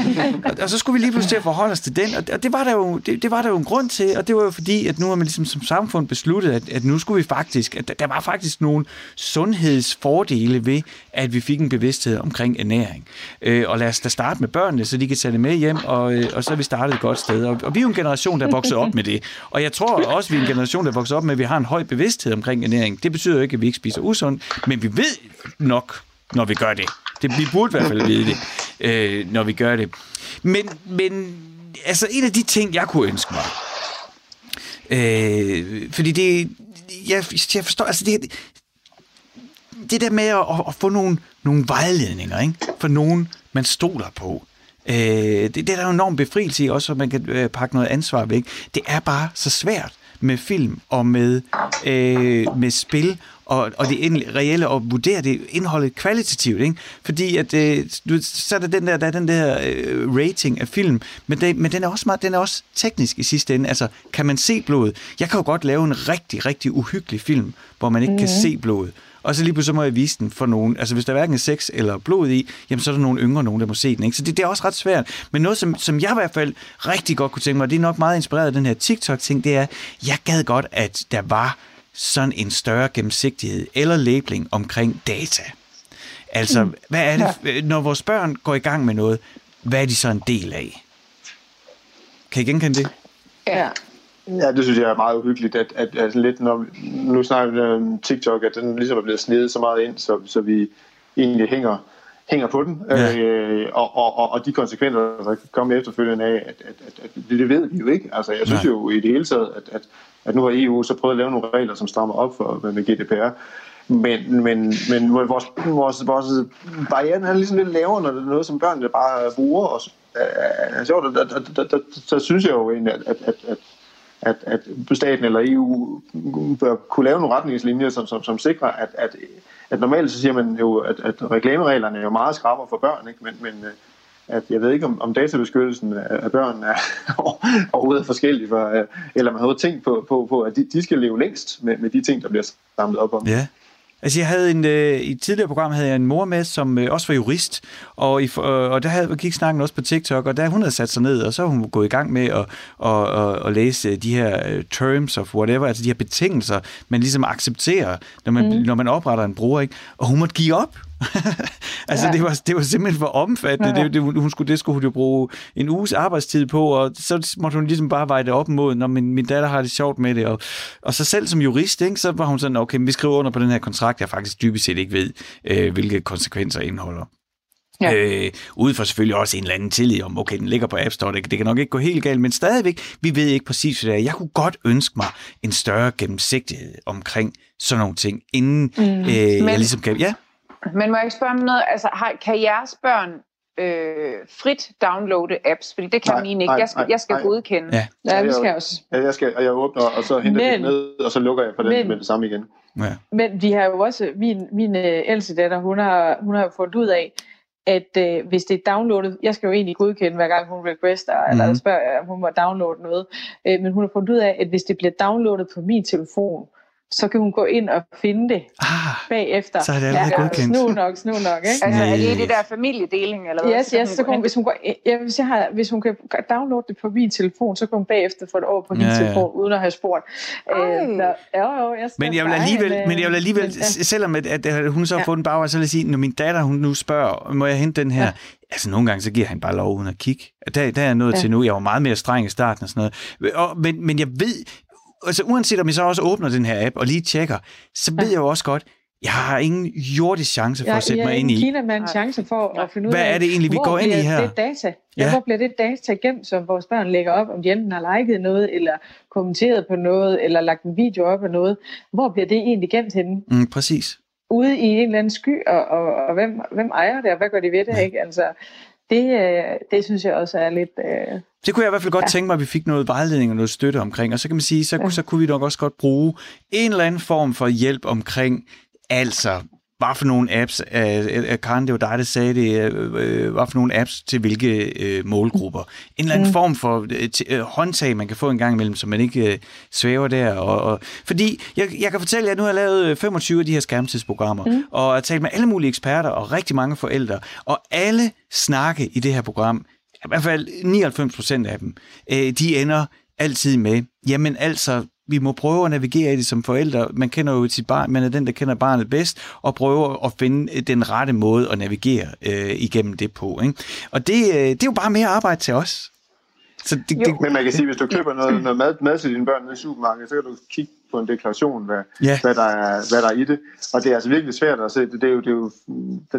og så skulle vi lige pludselig til at forholde os til den, og det var der jo, det, det var der jo en grund til, og det var jo fordi, at nu har man ligesom som samfund besluttet, at, at nu skulle vi faktisk, at der var faktisk nogle sundhedsfordele ved, at vi fik en bevidsthed omkring ernæring. Øh, og lad os da starte med børnene, så de kan tage det med hjem, og, øh, og så er vi startet et godt sted. Og, og vi er jo en generation, der er vokset op med det. Og jeg tror også, at vi er en generation, der er vokset op med, at vi har en høj bevidsthed omkring ernæring. Det betyder jo ikke, at vi ikke spiser usundt, men vi ved nok, når vi gør det. det vi burde i hvert fald vide det, øh, når vi gør det. Men, men altså en af de ting, jeg kunne ønske mig, øh, fordi det, jeg, jeg forstår, altså det, det der med at, at få nogle, nogle vejledninger, ikke? for nogen, man stoler på, øh, det, det er der jo enorm befrielse i, også at man kan øh, pakke noget ansvar væk. Det er bare så svært med film og med, øh, med spil og, og det reelle og vurdere det indholdet kvalitativt, ikke? Fordi at øh, du, så er der den der, der er den der øh, rating af film, men, det, men den er også meget, den er også teknisk i sidste ende. Altså, kan man se blodet? Jeg kan jo godt lave en rigtig, rigtig uhyggelig film, hvor man ikke mm. kan se blodet. Og så lige pludselig må jeg vise den for nogen. Altså hvis der hverken er sex eller blod i, jamen så er der nogle yngre nogen, der må se den. Ikke? Så det, det er også ret svært. Men noget, som, som jeg i hvert fald rigtig godt kunne tænke mig, og det er nok meget inspireret af den her TikTok-ting, det er, jeg gad godt, at der var sådan en større gennemsigtighed eller labeling omkring data. Altså, mm. hvad er det, ja. når vores børn går i gang med noget, hvad er de så en del af? Kan I genkende det? Ja. Ja, det synes jeg er meget uhyggeligt, at, at, at lidt, når, nu snakker vi om TikTok, at den ligesom er blevet snedet så meget ind, så, så vi egentlig hænger, hænger på den, ja. øh, og, og, og de konsekvenser, der kan komme efterfølgende af, at, at, at, at det, det ved vi jo ikke. Altså, jeg synes Nej. jo i det hele taget, at, at, at nu har EU så prøvet at lave nogle regler, som strammer op for, med, med GDPR, men, men, men vores, vores, vores barriere er ligesom lidt lavere, når det er noget, som børnene bare bruger. Og, altså, der, der, der, der, så synes jeg jo egentlig, at, at, at, at at, at staten eller EU bør kunne lave nogle retningslinjer, som, som, som sikrer, at, at, at normalt så siger man jo, at, at reklamereglerne er jo meget skrappere for børn, ikke? Men, men øh, at jeg ved ikke, om, om databeskyttelsen af børn er overhovedet forskellig, for, øh, eller man har tænkt på, på, på at de, de skal leve længst med, med de ting, der bliver samlet op om. Ja. Altså jeg havde en, øh, i et tidligere program havde jeg en mor med, som øh, også var jurist, og, i, øh, og der havde, gik snakken også på TikTok, og der hun havde sat sig ned, og så hun gået i gang med at, at, at, at læse de her øh, terms of whatever, altså de her betingelser, man ligesom accepterer, når man, mm. når man opretter en bruger, ikke? og hun måtte give op. altså, ja. det, var, det var simpelthen for omfattende. Ja. Det, det, hun skulle, det skulle hun jo bruge en uges arbejdstid på, og så måtte hun ligesom bare veje det op mod, når min, min datter har det sjovt med det. Og, og så selv som jurist, ikke, så var hun sådan, okay, vi skriver under på den her kontrakt, jeg faktisk dybest set ikke ved, øh, hvilke konsekvenser indeholder. Ja. Øh, ud fra selvfølgelig også en eller anden tillid om, okay, den ligger på App Store, det, det kan nok ikke gå helt galt, men stadigvæk, vi ved ikke præcis, hvad det er. Jeg kunne godt ønske mig en større gennemsigtighed omkring sådan nogle ting, inden mm. øh, men, jeg ligesom kan... Ja? Men må jeg ikke spørge om noget? Altså, har, kan jeres børn øh, frit downloade apps? Fordi det kan nej, mine ikke. Jeg skal, jeg skal nej. godkende. Ja, ja vi skal også. Ja, jeg, skal, og jeg åbner, og så henter men, det ned, og så lukker jeg på den men, med det samme igen. Ja. Men vi har jo også, min, min uh, ældste datter, hun har, hun har jo fundet ud af, at øh, hvis det er downloadet, jeg skal jo egentlig godkende, hver gang hun requester, mm-hmm. eller spørger, om hun må downloade noget, øh, men hun har fundet ud af, at hvis det bliver downloadet på min telefon, så kan hun gå ind og finde det ah, bagefter. Så er det allerede ja, godkendt. Snu nok, snu nok. Ikke? Altså er det det der familiedeling? Eller hvad? Yes, yes, så kan hun, hvis, hun går, ja, hvis, jeg har, hvis hun kan downloade det på min telefon, så kan hun bagefter få det over på ja, hendes ja. telefon, uden at have spurgt. Øh, så, jo, jo, jeg men jeg vil alligevel, men jeg vil alligevel men, ja. selvom at, at, hun så har ja. fået den bagvej, så vil jeg sige, når min datter hun nu spørger, må jeg hente den her? Ja. Altså, nogle gange, så giver han bare lov uden at kigge. Der, der er noget ja. til nu. Jeg var meget mere streng i starten og sådan noget. Og, men, men jeg ved, altså uanset om jeg så også åbner den her app og lige tjekker, så ved ja. jeg jo også godt, Jeg har ingen jordisk chance for ja, at sætte mig ind i. Kina med en chance for at finde ud af, hvad er det egentlig, vi går ind i her? Det data? Ja. Hvor bliver det data gemt, som vores børn lægger op, om de enten har liket noget, eller kommenteret på noget, eller lagt en video op af noget. Hvor bliver det egentlig gemt henne? Mm, præcis. Ude i en eller anden sky, og, og, og hvem, hvem ejer det, og hvad gør de ved det? Ja. Ikke? Altså, det, øh, det synes jeg også er lidt... Øh, det kunne jeg i hvert fald godt ja. tænke mig, at vi fik noget vejledning og noget støtte omkring. Og så kan man sige, så, ja. så kunne vi nok også godt bruge en eller anden form for hjælp omkring, altså hvad for nogle apps, uh, Karen, det var dig, der sagde det, uh, hvad for nogle apps til hvilke uh, målgrupper. En eller anden mm. form for uh, håndtag, man kan få en gang imellem, så man ikke uh, svæver der. Og, og, fordi jeg, jeg kan fortælle jer, at nu har jeg lavet 25 af de her skærmtidsprogrammer, mm. og har talt med alle mulige eksperter og rigtig mange forældre, og alle snakke i det her program, i hvert fald 99 procent af dem, uh, de ender altid med, jamen altså, vi må prøve at navigere i det som forældre. Man kender jo sit barn, man er den, der kender barnet bedst, og prøver at finde den rette måde at navigere øh, igennem det på. Ikke? Og det, øh, det er jo bare mere arbejde til os. Så det, det, Men man kan sige, hvis du køber noget, noget mad, mad til dine børn i supermarkedet, så kan du kigge på en deklaration, hvad, ja. hvad, der er, hvad der er i det. Og det er altså virkelig svært at se. Det, det, er, jo, det er jo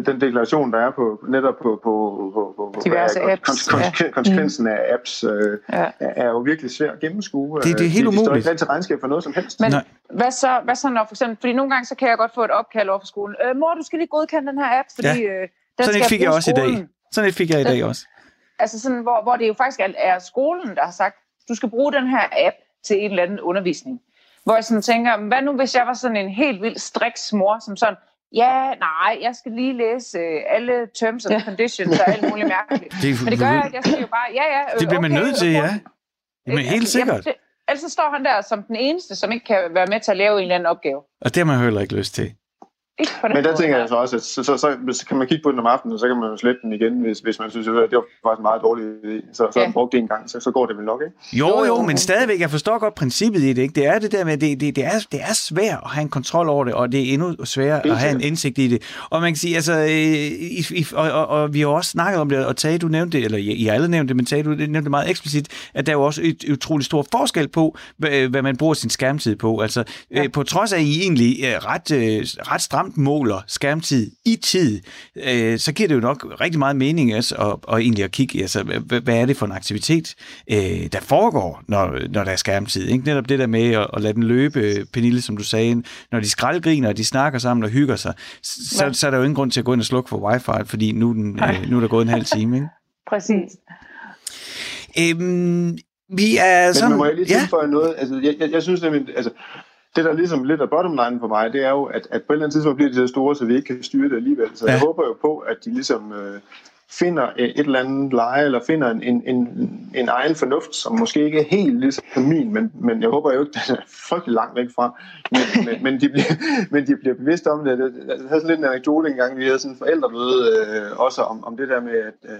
den deklaration, der er på netop på, på, på, på diverse er, apps. Kons, kons, ja. Konsekvensen af apps øh, ja. er jo virkelig svært at gennemskue. Det, det er helt umuligt. Det står ikke til regnskab for noget som helst. Men hvad så, hvad så når for eksempel, fordi nogle gange så kan jeg godt få et opkald over for skolen. Øh, mor, du skal lige godkende den her app, fordi ja. øh, den Sådan et fik jeg også i dag. Sådan et fik jeg i dag også. Altså sådan, hvor, hvor det jo faktisk er, er skolen, der har sagt, du skal bruge den her app til en eller anden undervisning. Hvor jeg sådan tænker, hvad nu hvis jeg var sådan en helt vild striks mor, som sådan, ja, nej, jeg skal lige læse uh, alle terms and conditions og alt muligt mærkeligt. Det, Men det gør jeg ikke, jeg siger jo bare, ja, ja. Øh, det bliver okay, man nødt til, ja. Jamen helt altså, sikkert. Jamen, det, ellers står han der som den eneste, som ikke kan være med til at lave en eller anden opgave. Og det har man heller ikke lyst til. Men der tænker jeg så også, at så, så, så, så, kan man kigge på den om aftenen, og så kan man jo slette den igen, hvis, hvis man synes, at det var faktisk en meget dårlig idé. Så, så ja. brugt det en gang, så, så går det vel nok, ikke? Jo, jo, men stadigvæk, jeg forstår godt princippet i det, ikke? Det er det der med, det, det, det, er, det er svært at have en kontrol over det, og det er endnu sværere at have en indsigt i det. Og man kan sige, altså, i, i, og, og, og, vi har også snakket om det, og Tage, du nævnte det, eller I, I alle nævnte det, men Tage, du nævnte det meget eksplicit, at der er jo også et utroligt stor forskel på, hvad, hvad man bruger sin skærmtid på. Altså, ja. på trods af, at I egentlig ret, ret stramt måler skærmtid i tid, øh, så giver det jo nok rigtig meget mening altså, at, og egentlig at kigge, altså, hvad, hvad er det for en aktivitet, øh, der foregår, når, når der er skærmtid. Ikke? Netop det der med at, at lade den løbe, Pernille, som du sagde, når de skraldgriner, og de snakker sammen og hygger sig, så, ja. så er der jo ingen grund til at gå ind og slukke for wifi, fordi nu, den, øh, nu er der gået en halv time. Ikke? Præcis. Øhm, vi er sådan... Men må jeg lige tilføje ja. noget? Altså, jeg, jeg, jeg synes nemlig, altså, det, der ligesom lidt af bottom line for mig, det er jo, at, at på et eller andet tidspunkt bliver de så store, så vi ikke kan styre det alligevel. Så ja. jeg håber jo på, at de ligesom øh, finder et eller andet leje, eller finder en, en, en, en egen fornuft, som måske ikke er helt ligesom min, men, men jeg håber jo ikke, at den er frygtelig langt væk fra. Men, men, men, de, bliver, men de bliver bevidste om det. Jeg havde sådan lidt en anekdote engang, vi havde sådan en forældremøde øh, også om, om det der med, at,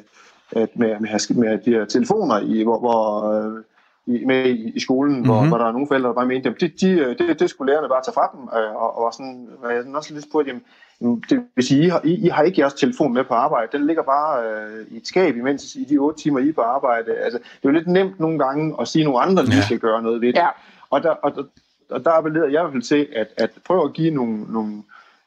at med, med, med de her telefoner, i, hvor, hvor øh, i, med i, i skolen, mm-hmm. hvor, mhm. hvor der er nogle forældre, der bare mente, at det, de, det, det skulle lærerne bare tage fra dem, øh, og, og sådan, og jeg også lidt spurgt, jamen, det vil sige, I har, I, I har ikke jeres telefon med på arbejde, den ligger bare øh, i et skab, imens i de otte timer, I er på arbejde. Altså, det er jo lidt nemt nogle gange at sige, at nogle andre lige skal gøre noget ved det. Ja. Og, der, og, og der appellerede jeg i hvert fald til, at, at prøve at give nogle, nogle,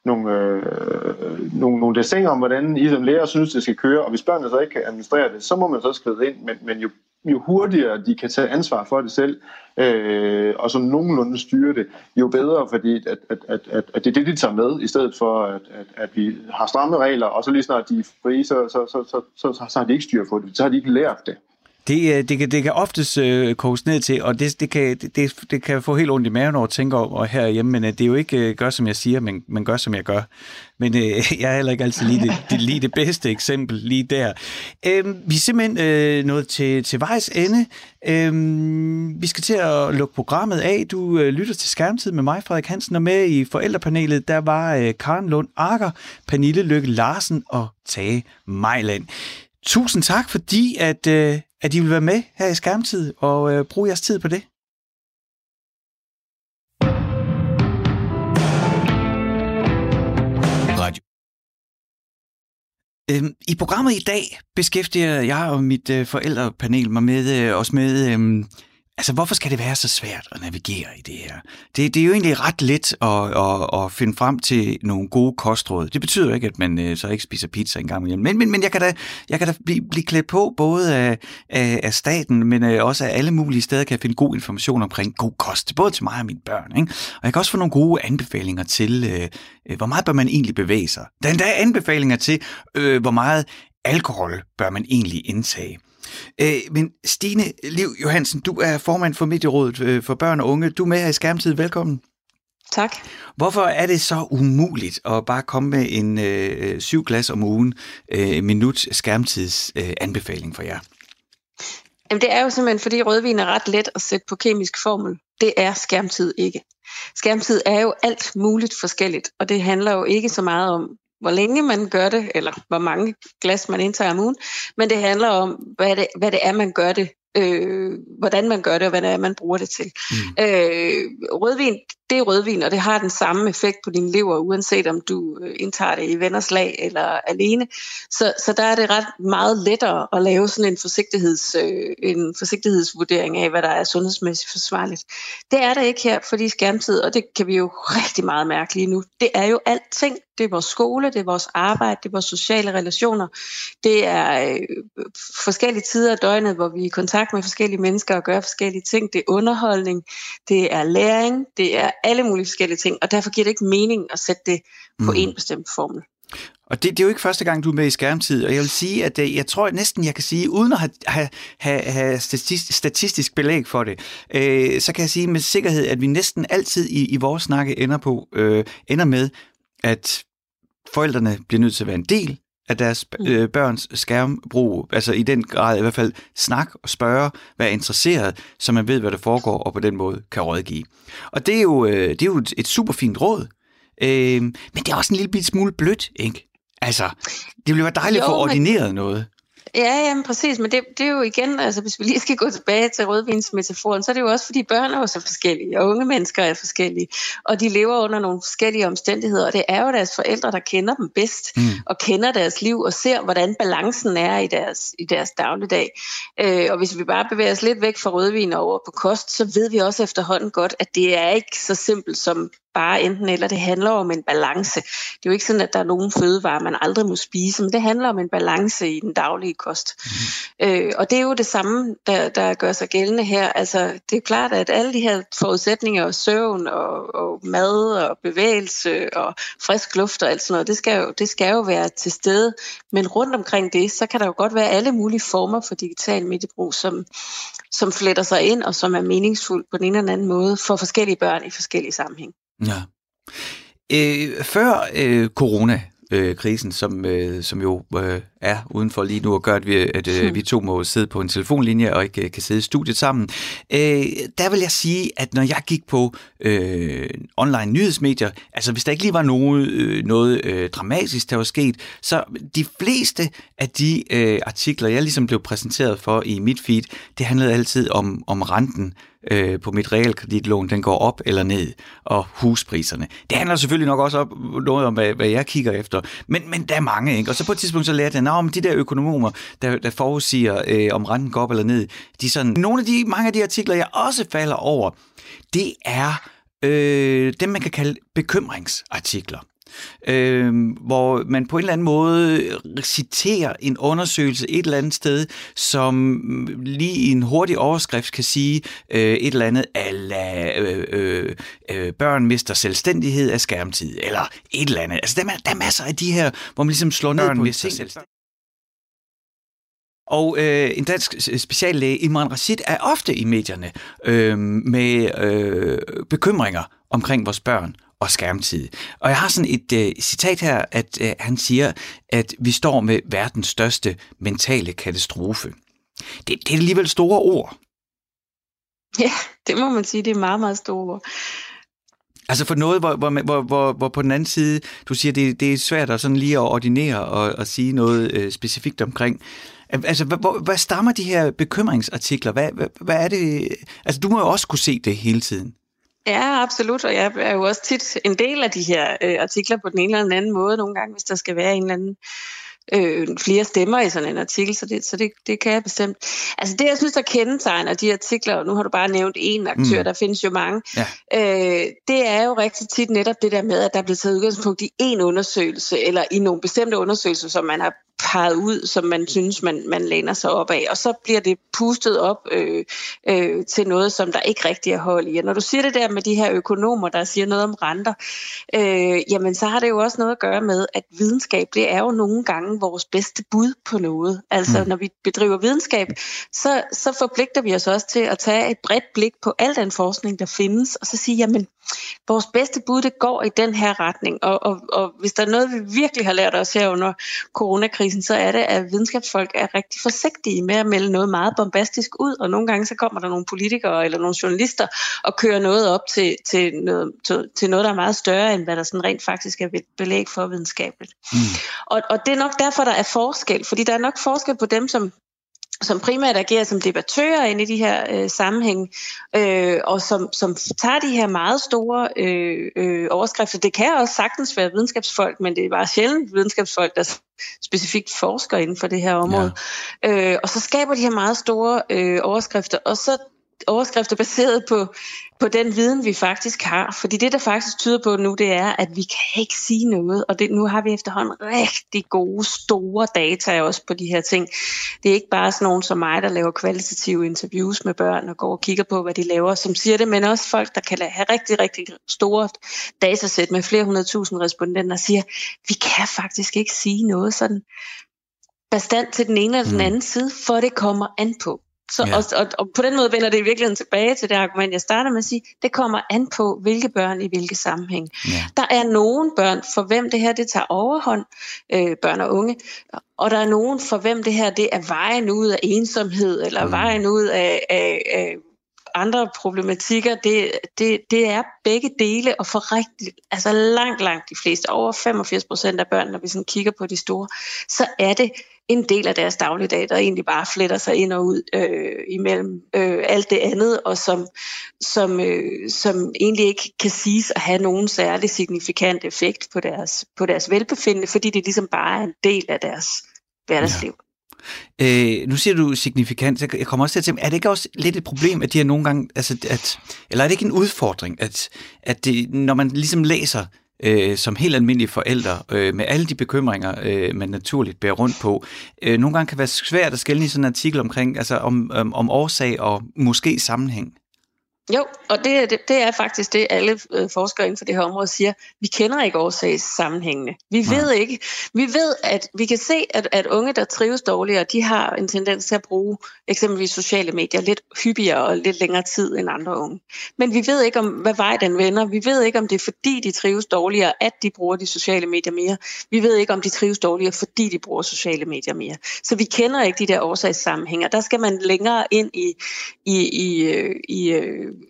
nogle, øh, nogle, nogle desinger om, hvordan I som lærer synes, det skal køre, og hvis børnene så ikke kan administrere det, så må man så skrive ind, men, men jo jo hurtigere de kan tage ansvar for det selv, øh, og som nogenlunde styre det, jo bedre, fordi at, at, at, at, at det er det, de tager med, i stedet for, at, at, at vi har stramme regler, og så lige snart de er frie, så, så, så, så, så, så, så har de ikke styr på det, så har de ikke lært det. Det, øh, det, kan, det kan oftest øh, koges ned til, og det, det, kan, det, det kan få helt ondt i maven over at tænke over herhjemme, men øh, det er jo ikke øh, gør, som jeg siger, men, men gør, som jeg gør. Men øh, jeg er heller ikke altid lige det, det, lige det bedste eksempel lige der. Øh, vi er simpelthen øh, nået til, til vejs ende. Øh, vi skal til at lukke programmet af. Du øh, lytter til Skærmtid med mig, Frederik Hansen, og med i forældrepanelet, der var øh, Karen Lund Akker, Pernille Lykke Larsen og Tage Mejland. Tusind tak, fordi at, øh, at I vil være med her i skærmtid og øh, bruge jeres tid på det. Radio. Øhm, I programmet i dag beskæftiger jeg og mit øh, forældrepanel mig med øh, os med øh, Altså, hvorfor skal det være så svært at navigere i det her? Det, det er jo egentlig ret let at, at, at finde frem til nogle gode kostråd. Det betyder jo ikke, at man øh, så ikke spiser pizza en gang imellem. Men, men, men jeg kan da, jeg kan da blive, blive klædt på både af, af, af staten, men øh, også af alle mulige steder kan jeg finde god information omkring god kost. Både til mig og mine børn. Ikke? Og jeg kan også få nogle gode anbefalinger til, øh, øh hvor meget bør man egentlig bevæge sig. Der er endda anbefalinger til, øh, hvor meget alkohol bør man egentlig indtage. Øh, men Stine Liv Johansen, du er formand for Medierådet øh, for Børn og Unge. Du er med her i Skærmtid. Velkommen. Tak. Hvorfor er det så umuligt at bare komme med en øh, syv glas om ugen øh, minut skærmtids øh, anbefaling for jer? Jamen det er jo simpelthen, fordi rødvin er ret let at sætte på kemisk formel. Det er skærmtid ikke. Skærmtid er jo alt muligt forskelligt, og det handler jo ikke så meget om, hvor længe man gør det, eller hvor mange glas man indtager om ugen, men det handler om, hvad det, hvad det er, man gør det øh, hvordan man gør det, og hvad det er, man bruger det til. Mm. Øh, rødvin, det er rødvin, og det har den samme effekt på din lever, uanset om du øh, indtager det i venners lag eller alene. Så, så der er det ret meget lettere at lave sådan en, forsigtigheds, øh, en forsigtighedsvurdering af, hvad der er sundhedsmæssigt forsvarligt. Det er der ikke her, fordi skærmtid, og det kan vi jo rigtig meget mærke lige nu, det er jo alting. Det er vores skole, det er vores arbejde, det er vores sociale relationer. Det er øh, forskellige tider af døgnet, hvor vi er i kontakt med forskellige mennesker og gør forskellige ting. Det er underholdning, det er læring, det er alle mulige forskellige ting, og derfor giver det ikke mening at sætte det på mm. en bestemt formel. Og det, det er jo ikke første gang, du er med i skærmtid, og jeg vil sige, at øh, jeg tror at næsten, jeg kan sige, uden at have, have, have, have statistisk belæg for det, øh, så kan jeg sige med sikkerhed, at vi næsten altid i, i vores snakke ender, på, øh, ender med, at forældrene bliver nødt til at være en del af deres mm. øh, børns skærmbrug, altså i den grad i hvert fald snak og spørge, være interesseret, så man ved, hvad der foregår, og på den måde kan rådgive. Og det er jo, øh, det er jo et, et super fint råd, øh, men det er også en lille smule blødt, ikke? Altså, det ville være dejligt jo, at få ordineret men... noget. Ja, jamen præcis, men det, det er jo igen, altså hvis vi lige skal gå tilbage til rødvinsmetaforen, så er det jo også fordi børn er jo så forskellige, og unge mennesker er forskellige, og de lever under nogle forskellige omstændigheder, og det er jo deres forældre, der kender dem bedst, mm. og kender deres liv, og ser, hvordan balancen er i deres, i deres dagligdag. Øh, og hvis vi bare bevæger os lidt væk fra rødvin og over på kost, så ved vi også efterhånden godt, at det er ikke så simpelt som bare enten eller. Det handler om en balance. Det er jo ikke sådan, at der er nogen fødevarer, man aldrig må spise, men det handler om en balance i den daglige kost. Mm. Øh, og det er jo det samme, der, der gør sig gældende her. Altså, det er klart, at alle de her forudsætninger, søvn og, og mad og bevægelse og frisk luft og alt sådan noget, det skal, jo, det skal jo være til stede. Men rundt omkring det, så kan der jo godt være alle mulige former for digital mediebrug, som, som fletter sig ind og som er meningsfuld på den ene eller anden måde for forskellige børn i forskellige sammenhæng. Ja. Øh, før øh, corona, øh, krisen, som, øh, som jo øh, er udenfor lige nu og gør, at, vi, at øh, vi to må sidde på en telefonlinje og ikke øh, kan sidde i studiet sammen. Øh, der vil jeg sige, at når jeg gik på øh, online nyhedsmedier, altså hvis der ikke lige var noget, øh, noget øh, dramatisk, der var sket, så de fleste af de øh, artikler, jeg ligesom blev præsenteret for i mit feed, det handlede altid om, om renten øh, på mit realkreditlån, den går op eller ned, og huspriserne. Det handler selvfølgelig nok også om noget om, hvad, hvad jeg kigger efter, men, men der er mange, ikke? Og så på et tidspunkt så lærte jeg, at de der økonomer, der, der forudsiger, øh, om renten går op eller ned, de sådan, nogle af de, mange af de artikler, jeg også falder over, det er øh, dem, man kan kalde bekymringsartikler øh, hvor man på en eller anden måde citerer en undersøgelse et eller andet sted, som lige i en hurtig overskrift kan sige øh, et eller andet, ala øh, øh, øh, børn mister selvstændighed af skærmtid, eller et eller andet. Altså, der er, der er masser af de her, hvor man ligesom slår ned på mister selvstændighed. Og øh, en dansk speciallæge, Imran Rashid, er ofte i medierne øh, med øh, bekymringer omkring vores børn og skærmtid. Og jeg har sådan et uh, citat her, at uh, han siger, at vi står med verdens største mentale katastrofe. Det, det er alligevel store ord. Ja, det må man sige, det er meget, meget store ord. Altså for noget, hvor, hvor, hvor, hvor, hvor på den anden side, du siger, det, det er svært at sådan lige at ordinere og at sige noget øh, specifikt omkring. Altså, hvor, hvad stammer de her bekymringsartikler? Hvad, hvad, hvad er det? Altså, du må jo også kunne se det hele tiden. Ja, absolut, og jeg er jo også tit en del af de her øh, artikler på den ene eller anden måde nogle gange, hvis der skal være en eller anden øh, flere stemmer i sådan en artikel, så det, så det, det kan jeg bestemt. Altså det, jeg synes, der kendetegner de artikler, og nu har du bare nævnt én aktør, mm. der findes jo mange, ja. øh, det er jo rigtig tit netop det der med, at der er blevet taget udgangspunkt i én undersøgelse, eller i nogle bestemte undersøgelser, som man har peget ud, som man synes, man, man læner sig op af. Og så bliver det pustet op øh, øh, til noget, som der ikke rigtig er hold i. Og når du siger det der med de her økonomer, der siger noget om renter, øh, jamen så har det jo også noget at gøre med, at videnskab, det er jo nogle gange vores bedste bud på noget. Altså mm. når vi bedriver videnskab, så, så forpligter vi os også til at tage et bredt blik på al den forskning, der findes, og så sige, jamen vores bedste bud, det går i den her retning. Og, og, og hvis der er noget, vi virkelig har lært os her under coronakrisen, så er det, at videnskabsfolk er rigtig forsigtige med at melde noget meget bombastisk ud, og nogle gange så kommer der nogle politikere eller nogle journalister og kører noget op til, til, noget, til, til noget, der er meget større, end hvad der sådan rent faktisk er belæg for videnskabeligt. Mm. Og, og det er nok derfor, der er forskel, fordi der er nok forskel på dem, som som primært agerer som debattører ind i de her øh, sammenhæng, øh, og som, som tager de her meget store øh, øh, overskrifter. Det kan også sagtens være videnskabsfolk, men det er bare sjældent videnskabsfolk, der specifikt forsker inden for det her område. Ja. Øh, og så skaber de her meget store øh, overskrifter, og så overskrifter baseret på, på den viden, vi faktisk har. Fordi det, der faktisk tyder på nu, det er, at vi kan ikke sige noget. Og det, nu har vi efterhånden rigtig gode, store data også på de her ting. Det er ikke bare sådan nogen som mig, der laver kvalitative interviews med børn og går og kigger på, hvad de laver, som siger det, men også folk, der kan have rigtig, rigtig store datasæt med flere hundrede tusind respondenter, og siger, vi kan faktisk ikke sige noget sådan bestand til den ene eller den mm. anden side, for det kommer an på. Så, ja. og, og, og på den måde vender det i virkeligheden tilbage til det argument, jeg starter med at sige, det kommer an på, hvilke børn i hvilke sammenhæng. Ja. Der er nogle børn, for hvem det her det tager overhånd, øh, børn og unge, og der er nogen, for hvem det her det er vejen ud af ensomhed, eller mm. vejen ud af, af, af andre problematikker, det, det, det er begge dele, og for rigtig, altså langt, langt de fleste, over 85 procent af børn, når vi sådan kigger på de store, så er det en del af deres dagligdag, der egentlig bare fletter sig ind og ud øh, imellem øh, alt det andet, og som, som, øh, som egentlig ikke kan siges at have nogen særlig signifikant effekt på deres, på deres velbefindende, fordi det ligesom bare er en del af deres hverdagsliv. Ja. Øh, nu siger du signifikant, så jeg kommer også til at tænke, er det ikke også lidt et problem, at de her nogle gange, altså, at, eller er det ikke en udfordring, at, at det, når man ligesom læser øh, som helt almindelige forældre, øh, med alle de bekymringer, øh, man naturligt bærer rundt på, øh, nogle gange kan det være svært at skælne i sådan en artikel omkring, altså om, om, om årsag og måske sammenhæng. Jo, og det, det, det er faktisk det, alle øh, forskere inden for det her område siger. Vi kender ikke årsagssammenhængende. Vi ja. ved ikke. Vi ved, at vi kan se, at, at unge, der trives dårligere, de har en tendens til at bruge eksempelvis sociale medier lidt hyppigere og lidt længere tid end andre unge. Men vi ved ikke, om hvad vej den vender. Vi ved ikke, om det er fordi, de trives dårligere, at de bruger de sociale medier mere. Vi ved ikke, om de trives dårligere, fordi de bruger sociale medier mere. Så vi kender ikke de der årsagssammenhænger. Der skal man længere ind i, i, i, øh, i,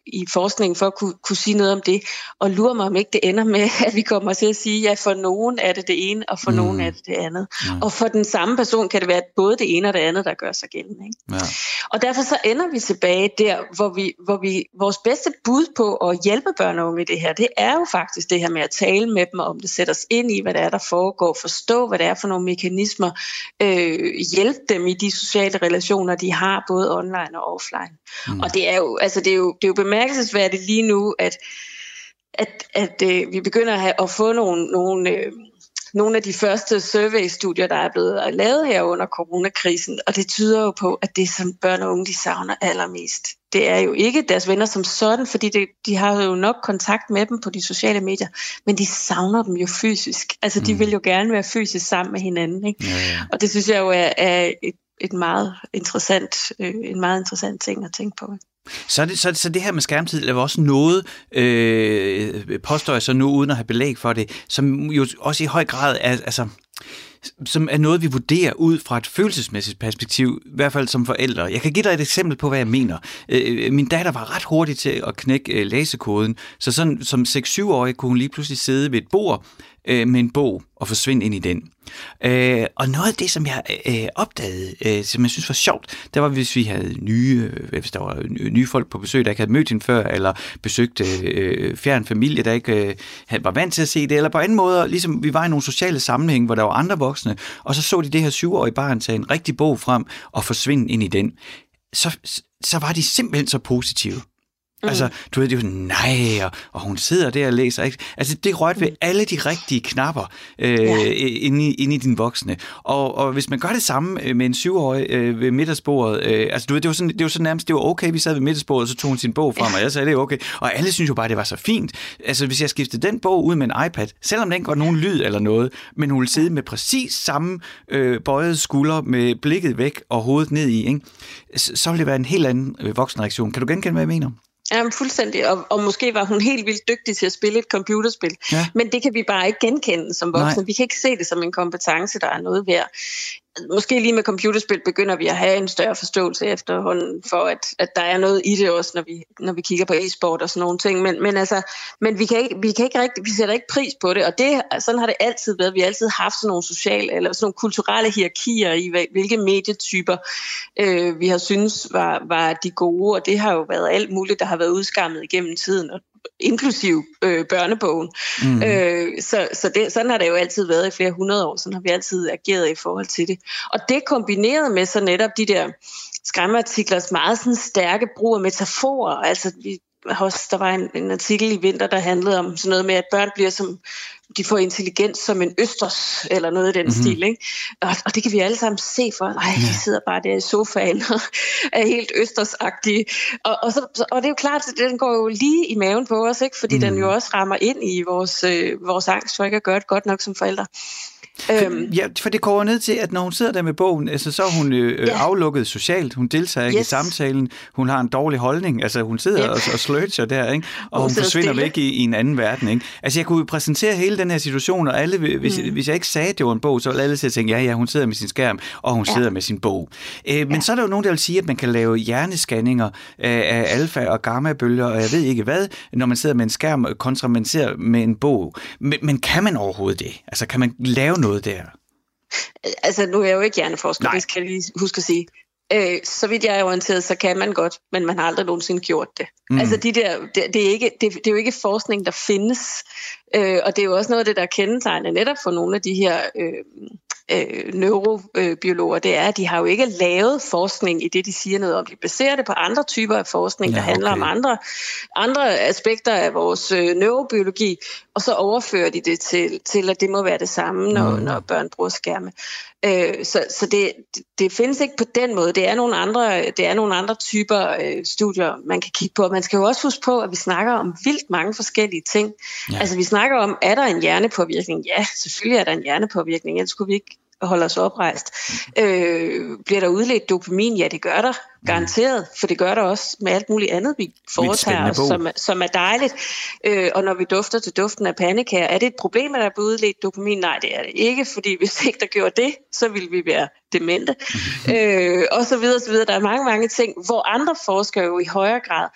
i forskningen for at kunne, kunne sige noget om det. Og lurer mig om ikke det ender med, at vi kommer til at sige, at ja, for nogen er det det ene, og for mm. nogen er det det andet. Mm. Og for den samme person kan det være både det ene og det andet, der gør sig gældende. Ikke? Ja. Og derfor så ender vi tilbage der, hvor vi, hvor vi vores bedste bud på at hjælpe børn og unge i det her, det er jo faktisk det her med at tale med dem om det, sætte os ind i, hvad det er, der foregår, forstå, hvad det er for nogle mekanismer, øh, hjælpe dem i de sociale relationer, de har, både online og offline. Mm. Og det er jo, altså det er jo, det er jo bemærkelsesværdigt lige nu, at, at, at øh, vi begynder at, have, at få nogle, nogle, øh, nogle af de første survey-studier, der er blevet lavet her under coronakrisen, og det tyder jo på, at det, som børn og unge de savner allermest, det er jo ikke deres venner som sådan, fordi det, de har jo nok kontakt med dem på de sociale medier, men de savner dem jo fysisk. Altså, de mm. vil jo gerne være fysisk sammen med hinanden, ikke? Ja, ja. Og det synes jeg jo er, er et, et meget interessant, øh, en meget interessant ting at tænke på. Så, det, så, så det her med skærmtid er også noget, øh, påstår jeg så nu, uden at have belæg for det, som jo også i høj grad er, altså, som er noget, vi vurderer ud fra et følelsesmæssigt perspektiv, i hvert fald som forældre. Jeg kan give dig et eksempel på, hvad jeg mener. Øh, min datter var ret hurtig til at knække øh, læsekoden, så sådan, som 6-7-årig kunne hun lige pludselig sidde ved et bord øh, med en bog og forsvinde ind i den. Øh, og noget af det, som jeg øh, opdagede, øh, som jeg synes var sjovt, det var, hvis vi havde nye, øh, hvis der var nye folk på besøg, der ikke havde mødt hende før, eller besøgt øh, øh, fjern familie, der ikke øh, var vant til at se det, eller på anden måde, ligesom vi var i nogle sociale sammenhæng, hvor der var andre voksne, og så så de det her syvårige barn tage en rigtig bog frem og forsvinde ind i den, så, så var de simpelthen så positive. Mm. Altså, du ved, det er jo nej, og, og hun sidder der og læser. Ikke? Altså, det rørte ved mm. alle de rigtige knapper øh, ja. inde, i, inde i din voksne. Og, og hvis man gør det samme øh, med en syvårig øh, ved middagsbordet, øh, altså, du ved, det var, sådan, det var sådan nærmest, det var okay, vi sad ved middagsbordet, og så tog hun sin bog frem, ja. og jeg sagde, det er okay. Og alle synes jo bare, det var så fint. Altså, hvis jeg skiftede den bog ud med en iPad, selvom den ikke var nogen lyd eller noget, men hun ville sidde med præcis samme øh, bøjede skulder, med blikket væk og hovedet ned i, ikke? Så, så ville det være en helt anden øh, voksenreaktion. Kan du genkende, hvad jeg mener? Ja, fuldstændig. Og, og måske var hun helt vildt dygtig til at spille et computerspil. Ja. Men det kan vi bare ikke genkende som voksne. Nej. Vi kan ikke se det som en kompetence, der er noget værd måske lige med computerspil begynder vi at have en større forståelse efterhånden for, at, at der er noget i det også, når vi, når vi kigger på e-sport og sådan nogle ting. Men, men, altså, men vi, kan ikke, vi, kan ikke rigtig, vi sætter ikke pris på det, og det, sådan har det altid været. Vi har altid haft sådan nogle sociale eller sådan nogle kulturelle hierarkier i, hvilke medietyper øh, vi har synes var, var de gode, og det har jo været alt muligt, der har været udskammet igennem tiden, og inklusiv øh, børnebogen. Mm. Øh, så så det, sådan har det jo altid været i flere hundrede år, sådan har vi altid ageret i forhold til det. Og det kombineret med så netop de der skræmmeartiklers meget sådan stærke brug af metaforer, altså vi, der var en, en artikel i vinter, der handlede om sådan noget med, at børn bliver som de får intelligens som en østers, eller noget i den mm-hmm. stil. Ikke? Og, og det kan vi alle sammen se for. Nej, ja. de sidder bare der i sofaen og er helt østersagtige. Og, og, så, og det er jo klart, at den går jo lige i maven på os, ikke? fordi mm. den jo også rammer ind i vores, øh, vores angst for ikke at gøre det godt nok som forældre. Øhm, ja, for det kommer ned til, at når hun sidder der med bogen, altså, så er hun øh, ja. aflukket socialt. Hun deltager ikke yes. i samtalen. Hun har en dårlig holdning. Altså, hun sidder yep. og, og sløtser der, ikke? og hun, hun forsvinder stille. væk i, i en anden verden. Ikke? Altså, jeg kunne præsentere hele den her situation, og alle, hvis, mm. hvis jeg ikke sagde, at det var en bog, så ville alle at tænke, ja, ja, hun sidder med sin skærm, og hun ja. sidder med sin bog. Øh, men ja. så er der jo nogen, der vil sige, at man kan lave hjernescanninger af, af alfa- og gamma-bølger, og jeg ved ikke hvad, når man sidder med en skærm, kontra man ser med en bog. Men, men kan man overhovedet det? Altså, kan man lave noget der? Altså, nu er jeg jo ikke hjerneforsker, Nej. det skal jeg lige huske at sige. Øh, så vidt jeg er orienteret, så kan man godt, men man har aldrig nogensinde gjort det. Mm. Altså de der, det, det, er ikke, det, det er jo ikke forskning, der findes, øh, og det er jo også noget af det, der er kendetegnet netop for nogle af de her øh, øh, neurobiologer, det er, at de har jo ikke lavet forskning i det, de siger noget om. De baserer det på andre typer af forskning, ja, der handler okay. om andre, andre aspekter af vores øh, neurobiologi, og så overfører de det til, til, at det må være det samme, når, mm. når børn bruger skærme. Øh, så så det, det findes ikke på den måde. Det er nogle andre, det er nogle andre typer øh, studier, man kan kigge på. Man skal jo også huske på, at vi snakker om vildt mange forskellige ting. Ja. Altså vi snakker om, er der en hjernepåvirkning? Ja, selvfølgelig er der en hjernepåvirkning, ellers skulle vi ikke holde os oprejst. Øh, bliver der udledt dopamin? Ja, det gør der. Garanteret, for det gør der også med alt muligt andet, vi foretager os, som, som er dejligt. Øh, og når vi dufter til duften af pandekager, er det et problem, at der er udledt dopamin? Nej, det er det ikke, fordi hvis ikke der gjorde det, så ville vi være demente. øh, og så videre, så videre. Der er mange, mange ting, hvor andre forskere jo i højere grad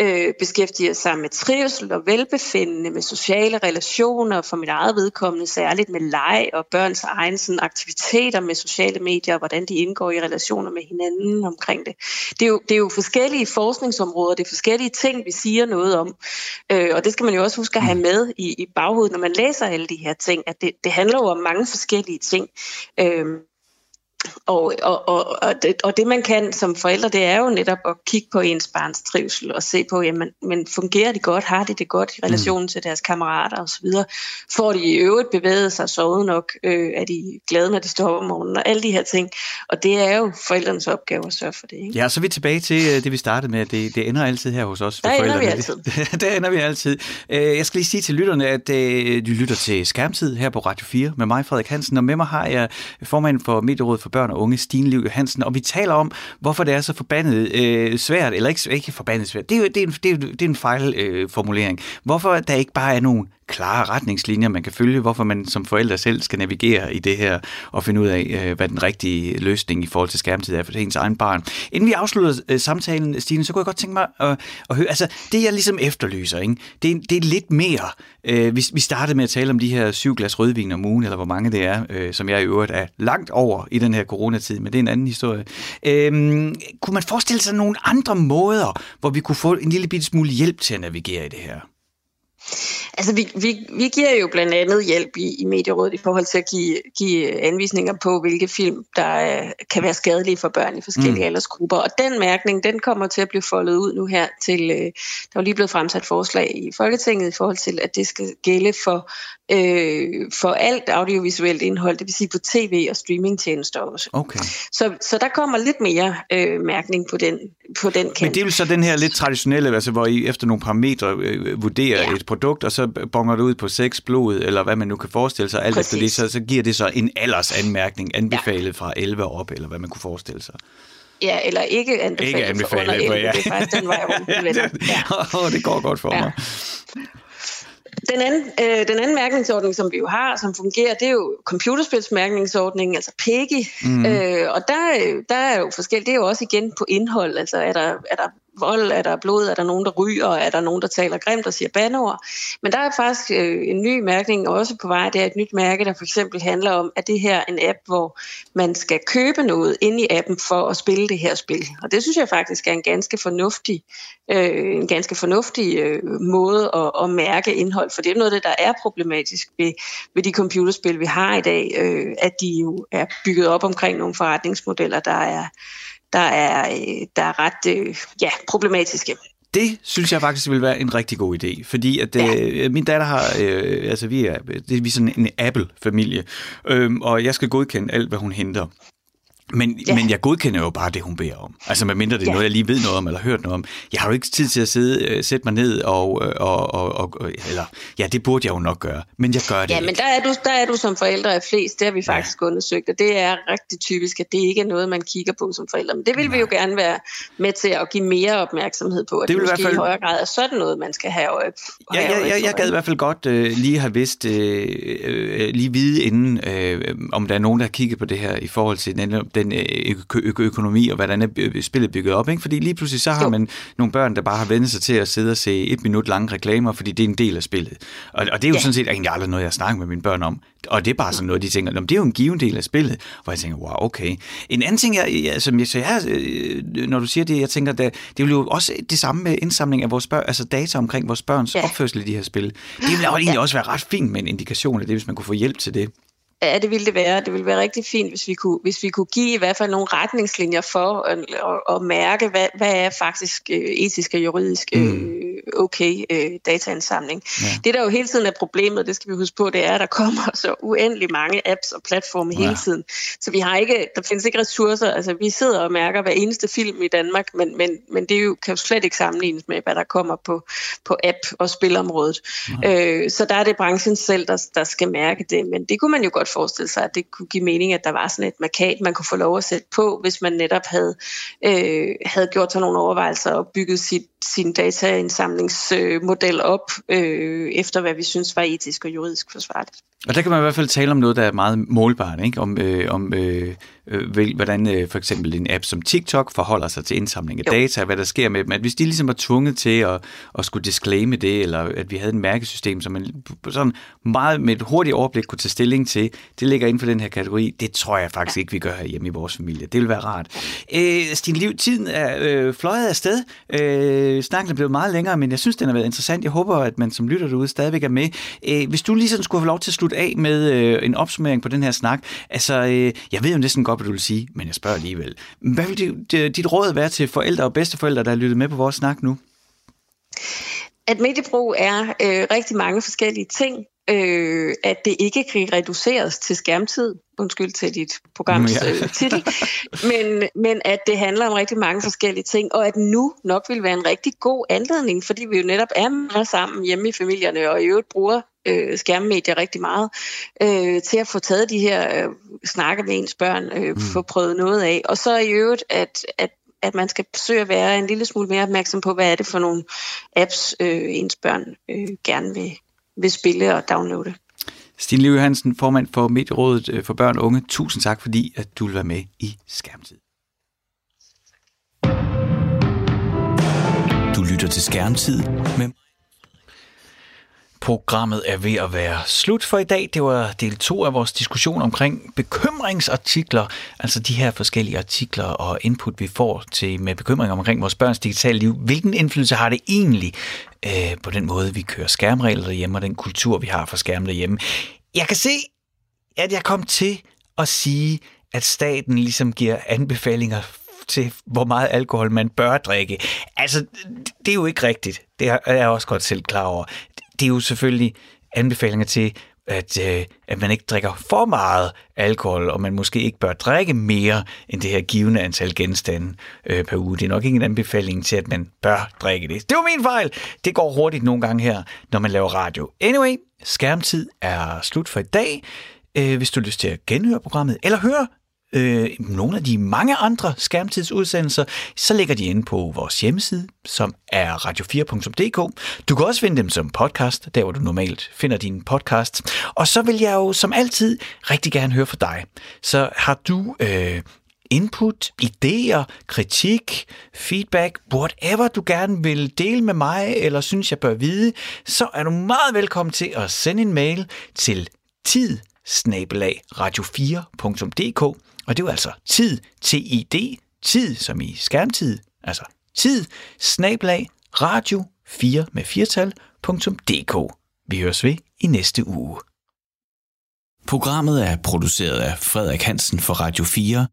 øh, beskæftiger sig med trivsel og velbefindende, med sociale relationer, for mit eget vedkommende særligt med leg og børns egen sådan, aktiviteter med sociale medier, og hvordan de indgår i relationer med hinanden omkring det. Det er jo, det er jo forskellige forskningsområder, det er forskellige ting, vi siger noget om, øh, og det skal man jo også huske at have med i, i baghovedet, når man læser alle de her ting, at det, det handler jo om mange forskellige ting. Øh, og, og, og, og, det, og det man kan som forældre, det er jo netop at kigge på ens barns trivsel og se på, jamen, men fungerer de godt, har de det godt i relation mm. til deres kammerater osv. Får de i øvrigt bevæget sig sovet nok, øh, er de glade, når de står op om morgenen og alle de her ting. Og det er jo forældrenes opgave at sørge for det. Ikke? Ja, så er vi tilbage til øh, det, vi startede med. Det, det ender altid her hos os. Der ender vi altid. Der ender vi altid. Øh, jeg skal lige sige til lytterne, at øh, de lytter til Skærmtid her på Radio 4 med mig, Frederik Hansen, og med mig har jeg formanden for Medierådet for Børn og Unge, Stine Liv Johansen, og vi taler om, hvorfor det er så forbandet øh, svært, eller ikke, ikke forbandet svært, det er, det er, en, det er, det er en fejlformulering. Øh, hvorfor der ikke bare er nogen klare retningslinjer, man kan følge, hvorfor man som forældre selv skal navigere i det her og finde ud af, øh, hvad den rigtige løsning i forhold til skærmtid er for ens egen barn. Inden vi afslutter øh, samtalen, Stine, så kunne jeg godt tænke mig at, at høre, altså det jeg ligesom efterlyser, ikke? Det, er, det er lidt mere. Øh, vi, vi startede med at tale om de her syv glas rødvin om ugen, eller hvor mange det er, øh, som jeg i øvrigt er langt over i den her coronatid, men det er en anden historie. Øhm, kunne man forestille sig nogle andre måder, hvor vi kunne få en lille bitte smule hjælp til at navigere i det her? Altså, vi, vi, vi giver jo blandt andet hjælp i, i medierådet i forhold til at give, give anvisninger på, hvilke film, der uh, kan være skadelige for børn i forskellige mm. aldersgrupper. Og den mærkning, den kommer til at blive foldet ud nu her til, uh, der er lige blevet fremsat forslag i Folketinget i forhold til, at det skal gælde for, uh, for alt audiovisuelt indhold, det vil sige på tv og streamingtjenester også. Okay. Så, så der kommer lidt mere uh, mærkning på den, på den kant. Men det er jo så den her lidt traditionelle, altså hvor I efter nogle parametre øh, vurderer ja. et produkt, og så bonger det ud på sex, blod, eller hvad man nu kan forestille sig. Alt efter det, så, så giver det så en aldersanmærkning, anbefalet ja. fra 11 op, eller hvad man kunne forestille sig. Ja, eller ikke anbefalet, ikke anbefalet for under 11. For, ja. Det er faktisk den vej rundt, ja, det, ja. det går godt for ja. mig. Den anden, øh, den anden mærkningsordning, som vi jo har, som fungerer, det er jo computerspilsmærkningsordningen, altså PEGI. Mm. Øh, og der, der er jo forskelligt, det er jo også igen på indhold. Altså er der, er der vold, er der blod, er der nogen, der ryger, er der nogen, der taler grimt og siger bandeord. Men der er faktisk øh, en ny mærkning også på vej. Det er et nyt mærke, der for eksempel handler om, at det her er en app, hvor man skal købe noget ind i appen for at spille det her spil. Og det synes jeg faktisk er en ganske fornuftig, øh, en ganske fornuftig øh, måde at, at mærke indhold, for det er noget af det, der er problematisk ved, ved de computerspil, vi har i dag, øh, at de jo er bygget op omkring nogle forretningsmodeller, der er der er, øh, der er ret øh, ja, problematiske. Det synes jeg faktisk vil være en rigtig god idé, fordi at ja. øh, min datter har, øh, altså vi er, det er vi sådan en Apple-familie, øh, og jeg skal godkende alt, hvad hun henter. Men, ja. men jeg godkender jo bare det, hun beder om. Altså medmindre det er ja. noget, jeg lige ved noget om, eller hørt noget om. Jeg har jo ikke tid til at sidde, uh, sætte mig ned og, øh, og, og, og, eller, ja, det burde jeg jo nok gøre, men jeg gør det Ja, ikke. men der er, du, der er du som forældre af flest, det har vi faktisk ja. undersøgt, og det er rigtig typisk, at det ikke er noget, man kigger på som forældre. Men det vil Nej. vi jo gerne være med til at give mere opmærksomhed på, at det, det måske i, fald... i højere grad er sådan noget, man skal have øje Ja, ja, ja, jeg gad i hvert fald godt uh, lige have vidst, uh, uh, lige vide inden, uh, om der er nogen, der har kigget på det her i forhold til den, den uh, ø- økonomi, og hvordan er spillet bygget op. Ikke? Fordi lige pludselig så har man nogle børn, der bare har vendt sig til at sidde og se et minut lange reklamer, fordi det er en del af spillet. Og, og det er jo ja. sådan set egentlig aldrig noget, jeg snakker med mine børn om. Og det er bare sådan noget, de tænker, det er jo en given del af spillet. Hvor jeg tænker, wow, okay. En anden ting, jeg, jeg, som jeg, så jeg, øh, når du siger det, jeg tænker, det, det er jo også det samme med indsamling af vores børn, altså data omkring vores børns ja. opførsel i de her spil. Det ville jo egentlig ja. også være ret fint med en indikation af det, hvis man kunne få hjælp til det. Ja, det ville det være. Det ville være rigtig fint, hvis vi kunne, hvis vi kunne give i hvert fald nogle retningslinjer for at, at, at mærke, hvad, hvad er faktisk øh, etisk og juridisk øh, mm. okay øh, dataindsamling. Ja. Det, der jo hele tiden er problemet, det skal vi huske på, det er, at der kommer så uendelig mange apps og platforme ja. hele tiden. Så vi har ikke, der findes ikke ressourcer. Altså, vi sidder og mærker hver eneste film i Danmark, men, men, men det jo, kan jo slet ikke sammenlignes med, hvad der kommer på, på app- og spilområdet. Ja. Øh, så der er det branchen selv, der, der skal mærke det. Men det kunne man jo godt forestille sig, at det kunne give mening, at der var sådan et markat, man kunne få lov at sætte på, hvis man netop havde, øh, havde gjort sig nogle overvejelser og bygget sit, sin dataindsamlingsmodel op, øh, efter hvad vi synes var etisk og juridisk forsvarligt. Og der kan man i hvert fald tale om noget, der er meget målbart, ikke? om, øh, om øh, øh, hvordan øh, for eksempel en app som TikTok forholder sig til indsamling af jo. data, hvad der sker med dem. At hvis de ligesom var tvunget til at, at skulle disclaime det, eller at vi havde et mærkesystem, som man sådan meget med et hurtigt overblik kunne tage stilling til, det ligger inden for den her kategori, det tror jeg faktisk ja. ikke, vi gør hjemme i vores familie. Det vil være rart. Øh, Stine Liv, tiden er øh, fløjet afsted. Øh, snakken er blevet meget længere, men jeg synes, den har været interessant. Jeg håber, at man som lytter derude stadigvæk er med. Øh, hvis du lige sådan skulle have lov til at slutte af med øh, en opsummering på den her snak. Altså, øh, jeg ved jo næsten godt, hvad du vil sige, men jeg spørger alligevel. Hvad vil dit, øh, dit råd være til forældre og bedsteforældre, der har lyttet med på vores snak nu? At mediebrug er øh, rigtig mange forskellige ting. Øh, at det ikke kan reduceres til skærmtid, undskyld til dit programs ja. øh, titel, men, men at det handler om rigtig mange forskellige ting, og at nu nok vil være en rigtig god anledning, fordi vi jo netop er meget sammen hjemme i familierne, og i øvrigt bruger øh, skærmmedier rigtig meget, øh, til at få taget de her øh, snakke med ens børn, øh, mm. få prøvet noget af. Og så i øvrigt, at, at at man skal forsøge at være en lille smule mere opmærksom på, hvad er det for nogle apps, øh, ens børn øh, gerne vil, vil spille og downloade. Stine Liv Hansen, formand for Medierådet øh, for Børn og Unge. Tusind tak, fordi at du vil være med i Skærmtid. Du lytter til Skærmtid med Programmet er ved at være slut for i dag. Det var del 2 af vores diskussion omkring bekymringsartikler, altså de her forskellige artikler og input, vi får til med bekymringer omkring vores børns digitale liv. Hvilken indflydelse har det egentlig øh, på den måde, vi kører skærmregler derhjemme og den kultur, vi har for skærm derhjemme? Jeg kan se, at jeg kom til at sige, at staten ligesom giver anbefalinger til, hvor meget alkohol man bør drikke. Altså, det er jo ikke rigtigt. Det er jeg også godt selv klar over. Det er jo selvfølgelig anbefalinger til, at, øh, at man ikke drikker for meget alkohol, og man måske ikke bør drikke mere end det her givende antal genstande øh, per uge. Det er nok ikke en anbefaling til, at man bør drikke det. Det var min fejl! Det går hurtigt nogle gange her, når man laver radio. Anyway, skærmtid er slut for i dag. Øh, hvis du har lyst til at genhøre programmet, eller høre øh, nogle af de mange andre skærmtidsudsendelser, så ligger de inde på vores hjemmeside, som er radio4.dk. Du kan også finde dem som podcast, der hvor du normalt finder din podcast. Og så vil jeg jo som altid rigtig gerne høre fra dig. Så har du øh, input, idéer, kritik, feedback, whatever du gerne vil dele med mig, eller synes jeg bør vide, så er du meget velkommen til at sende en mail til tid radio4.dk, og det var altså tid, T-I-D, tid som i skærmtid, altså tid, snabelag radio 4 med firtal.dk. Vi høres ved i næste uge. Programmet er produceret af Frederik Hansen for Radio 4